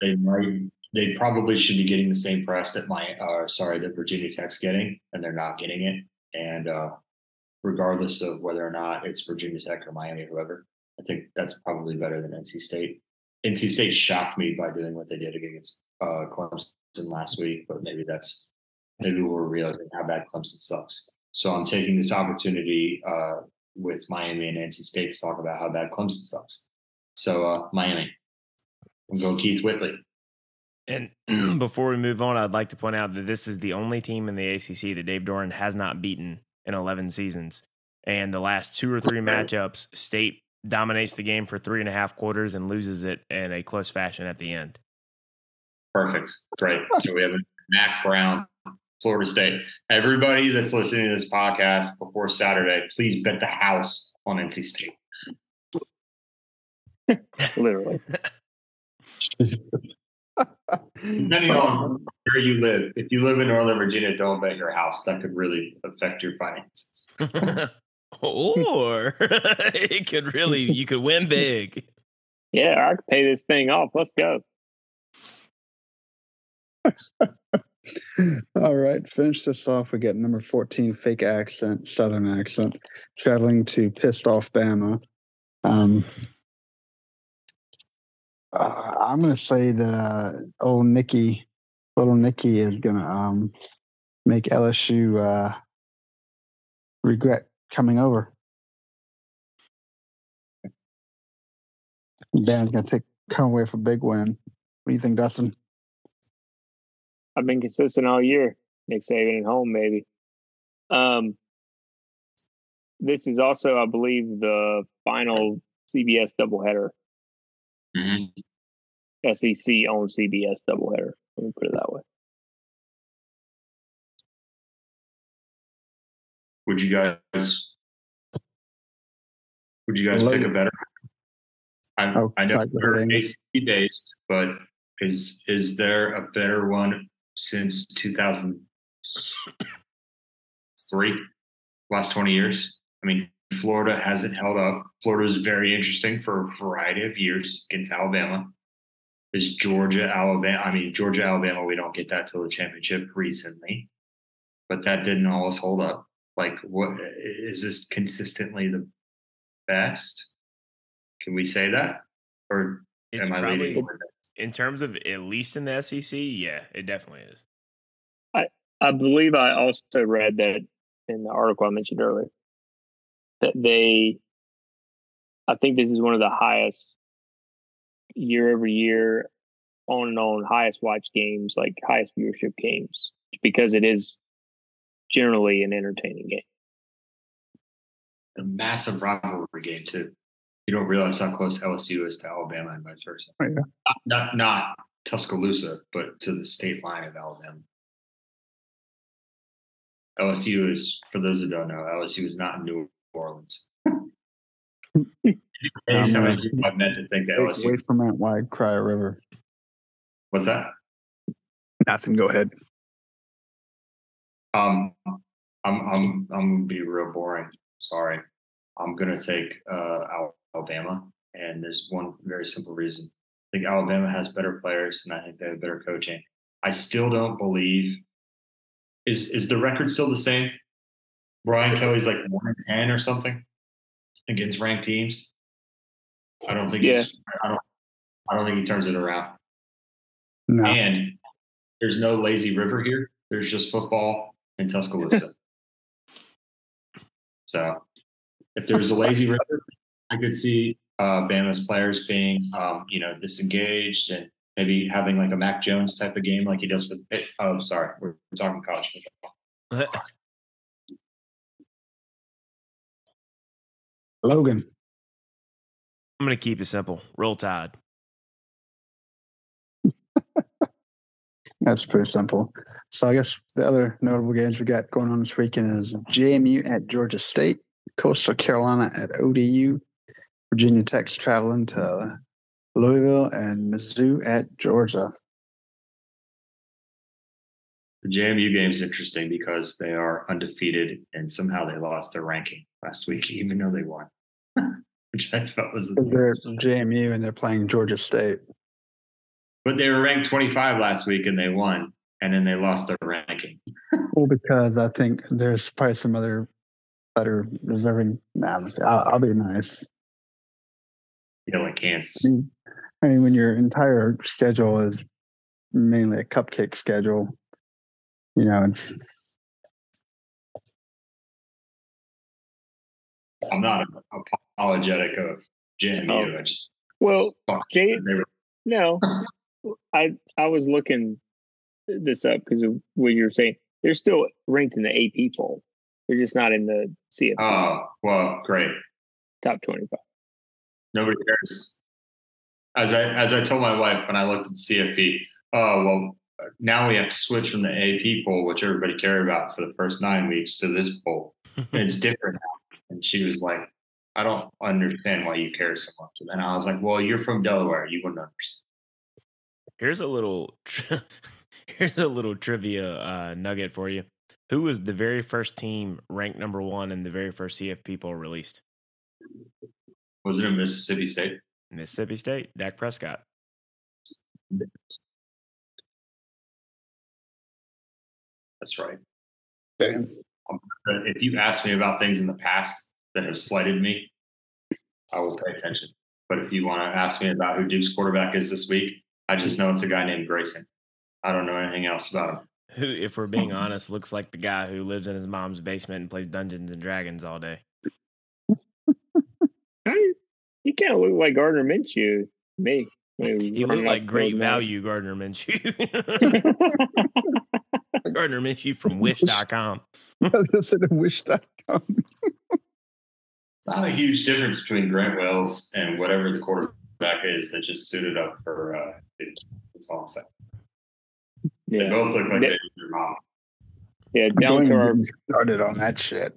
they might they probably should be getting the same press that my uh sorry that Virginia Tech's getting, and they're not getting it. And uh regardless of whether or not it's Virginia Tech or Miami, or whoever, I think that's probably better than NC State. NC State shocked me by doing what they did against uh, Clemson last week, but maybe that's maybe we're realizing how bad Clemson sucks. So I'm taking this opportunity uh, with Miami and NC State to talk about how bad Clemson sucks. So uh, Miami, I'm going Keith Whitley. And [clears throat] before we move on, I'd like to point out that this is the only team in the ACC that Dave Doeren has not beaten in 11 seasons. And the last two or three matchups, State dominates the game for three and a half quarters and loses it in a close fashion at the end. Perfect. Great. So we have Mack Brown, Florida State. Everybody that's listening to this podcast before Saturday, please bet the house on NC State. [laughs] Literally. [laughs] Depending on where you live, if you live in Northern Virginia, don't bet your house. That could really affect your finances. [laughs] or [laughs] it could really, you could win big. Yeah, I could pay this thing off. Let's go. [laughs] All right, finish this off. We get number 14, fake accent, southern accent, traveling to pissed off Bama. Um, uh, I'm to say that uh, old Nikki, little Nikki, is to um, make LSU uh, regret coming over. Dan's to take come away for big win. What do you think, Dustin? I've been consistent all year. Nick Saban at home, maybe. Um, this is also, I believe, the final CBS doubleheader. SEC on CBS doubleheader. Let me put it that way. Would you guys? Would you guys Hello? pick a better? I, Oh, I know sorry, go we're. ACC based, but is is there a better one since two thousand three? Last twenty years. I mean, Florida hasn't held up. Florida is very interesting for a variety of years against Alabama. Is Georgia, Alabama? I mean, Georgia, Alabama. We don't get that till the championship recently, but that didn't always hold up. Like, what is this consistently the best? Can we say that, or It's am I probably leading? in terms of at least in the SEC. Yeah, it definitely is. I, I believe I also read that in the article I mentioned earlier that they, I think this is one of the highest year over year, on and on, highest watch games, like highest viewership games, because it is generally an entertaining game. A massive rivalry game too. You don't realize how close LSU is to Alabama and vice versa. Oh, yeah. Not, not not Tuscaloosa, but to the state line of Alabama. LSU is, for those that don't know, LSU is not in New Orleans. [laughs] Hey, so many people I've met to think that Wait, LSU. wait for Mount Wide, Cry River. What's that? Nothing. Go ahead. Um, I'm I'm I'm gonna be real boring. Sorry, I'm gonna take uh Alabama, and there's one very simple reason. I think Alabama has better players, and I think they have better coaching. I still don't believe. Is is the record still the same? Brian Kelly's like one in ten or something against ranked teams. I don't think. It's, I don't. I don't think he turns it around. No. And there's no lazy river here. There's just football in Tuscaloosa. [laughs] so if there's a lazy river, I could see uh, Bama's players being, um, you know, disengaged and maybe having like a Mac Jones type of game like he does with. Oh, sorry, we're, we're talking college football. Logan. I'm gonna keep it simple. Roll Tide. That's pretty simple. So I guess the other notable games we got going on this weekend is JMU at Georgia State, Coastal Carolina at ODU, Virginia Tech's traveling to Louisville, and Mizzou at Georgia. The JMU game is interesting because they are undefeated and somehow they lost their ranking last week, even though they won, [laughs] which I thought was. They're JMU and they're playing Georgia State. But they were ranked 25 last week and they won, and then they lost their ranking. [laughs] Well, because I think there's probably some other better deserving. Nah, I'll, I'll be nice. You know, like Kansas. I mean, I mean, when your entire schedule is mainly a cupcake schedule, you know, it's I'm not apologetic of JMU. I just Well, they were No, I I was looking this up because of what you were saying. They're still ranked in the AP poll. They're just not in the CFP Oh, well, great. top twenty-five. Nobody cares. As I as I told my wife when I looked at the CFP, oh well, now we have to switch from the AP poll, which everybody cared about for the first nine weeks, to this poll. [laughs] it's different now. And she was like, I don't understand why you care so much. And I was like, Well, you're from Delaware, you wouldn't understand. Here's a little tri- [laughs] here's a little trivia uh, nugget for you. Who was the very first team ranked number one in the very first CFP poll released? Wasn't it Mississippi State? Mississippi State, Dak Prescott. That's right. okay. If you ask me about things in the past that have slighted me, I will pay attention. But if you want to ask me about who Duke's quarterback is this week, I just know it's a guy named Grayson. I don't know anything else about him. Who, if we're being honest, looks like the guy who lives in his mom's basement and plays Dungeons and Dragons all day. [laughs] Hey, You kind of look like Gardner Minshew, to me. He looked like great value, Gardner Minshew. [laughs] [laughs] Gardner Minshew from Wish.com. I was going to say the Wish.com. It's not a huge difference between Grant Wells and whatever the quarterback is that just suited up for. Uh, it, that's all I'm saying. They Yeah, both look like Yeah. they did mom. yeah. Don't Down to even our started on that shit.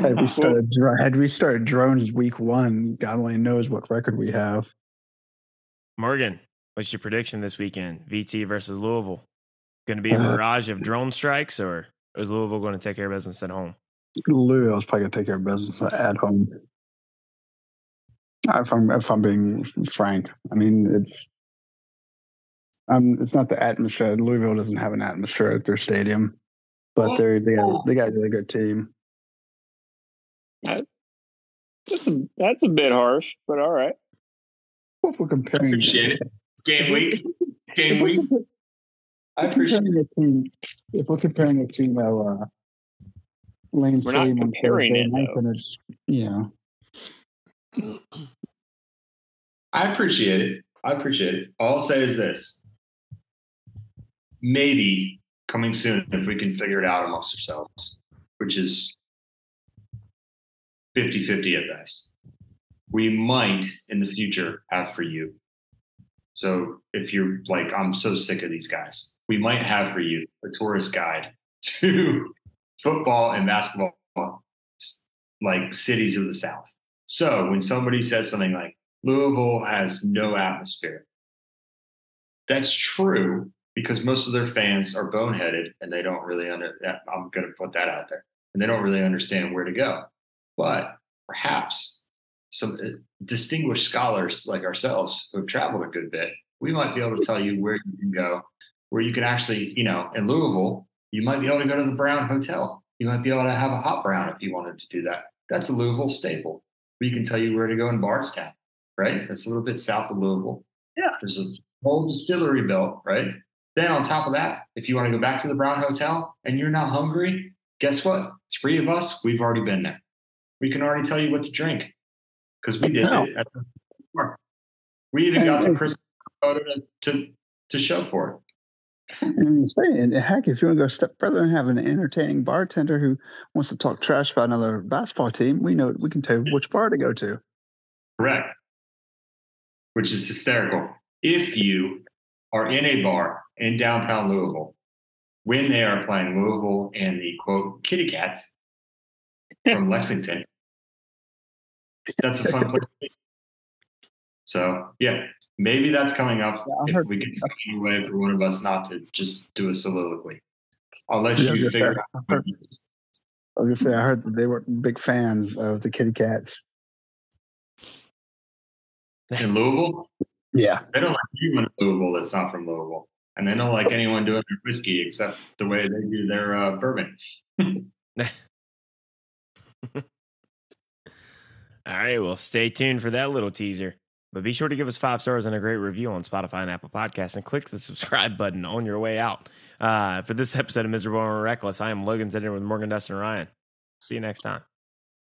Had we started, had we started drones week one, God only knows what record we have. Morgan, what's your prediction this weekend? VT versus Louisville. Going to be a Uh, barrage of drone strikes, or is Louisville going to take care of business at home? Louisville's probably gonna take care of business at home. If I'm if I'm being frank, I mean it's um it's not the atmosphere. Louisville doesn't have an atmosphere at their stadium, but they they got they got a really good team. that's a, that's a bit harsh, but all right. If we're comparing, Appreciate it. It's game week. It's game we're, week. compa- I if we're appreciate comparing a team, if we're comparing a team of uh, Lane We're not Stadium on comparing it, night, though. then it's you know I appreciate it. I appreciate it. All I'll say is this. Maybe coming soon if we can figure it out amongst ourselves, which is 50 50 at best. We might in the future have for you. So if you're like, I'm so sick of these guys, we might have for you a tourist guide [laughs] to football and basketball, like cities of the South. So when somebody says something like, Louisville has no atmosphere. That's true because most of their fans are boneheaded and they don't really under. I'm going to put that out there, and they don't really understand where to go. But perhaps some uh, distinguished scholars like ourselves who have traveled a good bit, we might be able to tell you where you can go, where you can actually, you know, in Louisville, you might be able to go to the Brown Hotel. You might be able to have a hot brown if you wanted to do that. That's a Louisville staple. We can tell you where to go in Bardstown right? That's a little bit south of Louisville. Yeah. There's a whole distillery built, right? Then on top of that, if you want to go back to the Brown Hotel and you're not hungry, guess what? Three of us, we've already been there. We can already tell you what to drink because we did Wow. it. At the bar. We even got the Christmas photo to, to to show for it. And you say, and heck, if you want to go a step further and have an entertaining bartender who wants to talk trash about another basketball team, we know we can tell which bar to go to. Correct. Which is hysterical. If you are in a bar in downtown Louisville when they are playing Louisville and the quote kitty cats from [laughs] Lexington, that's a fun place. to be. So yeah, maybe that's coming up Yeah, if we can find a way for one of us not to just do a soliloquy. I'll let Yeah, you yes, figure sir. it out. I was gonna say I heard that they were big fans of the kitty cats. In Louisville, Yeah. They don't like anyone in Louisville that's not from Louisville. And they don't like anyone doing their whiskey except the way they do their uh, bourbon. [laughs] All right, well, stay tuned for that little teaser. But be sure to give us five stars and a great review on Spotify and Apple Podcasts and click the subscribe button on your way out. Uh, for this episode of Miserable and Reckless, I am Logan Zedner with Morgan Dustin Ryan. See you next time.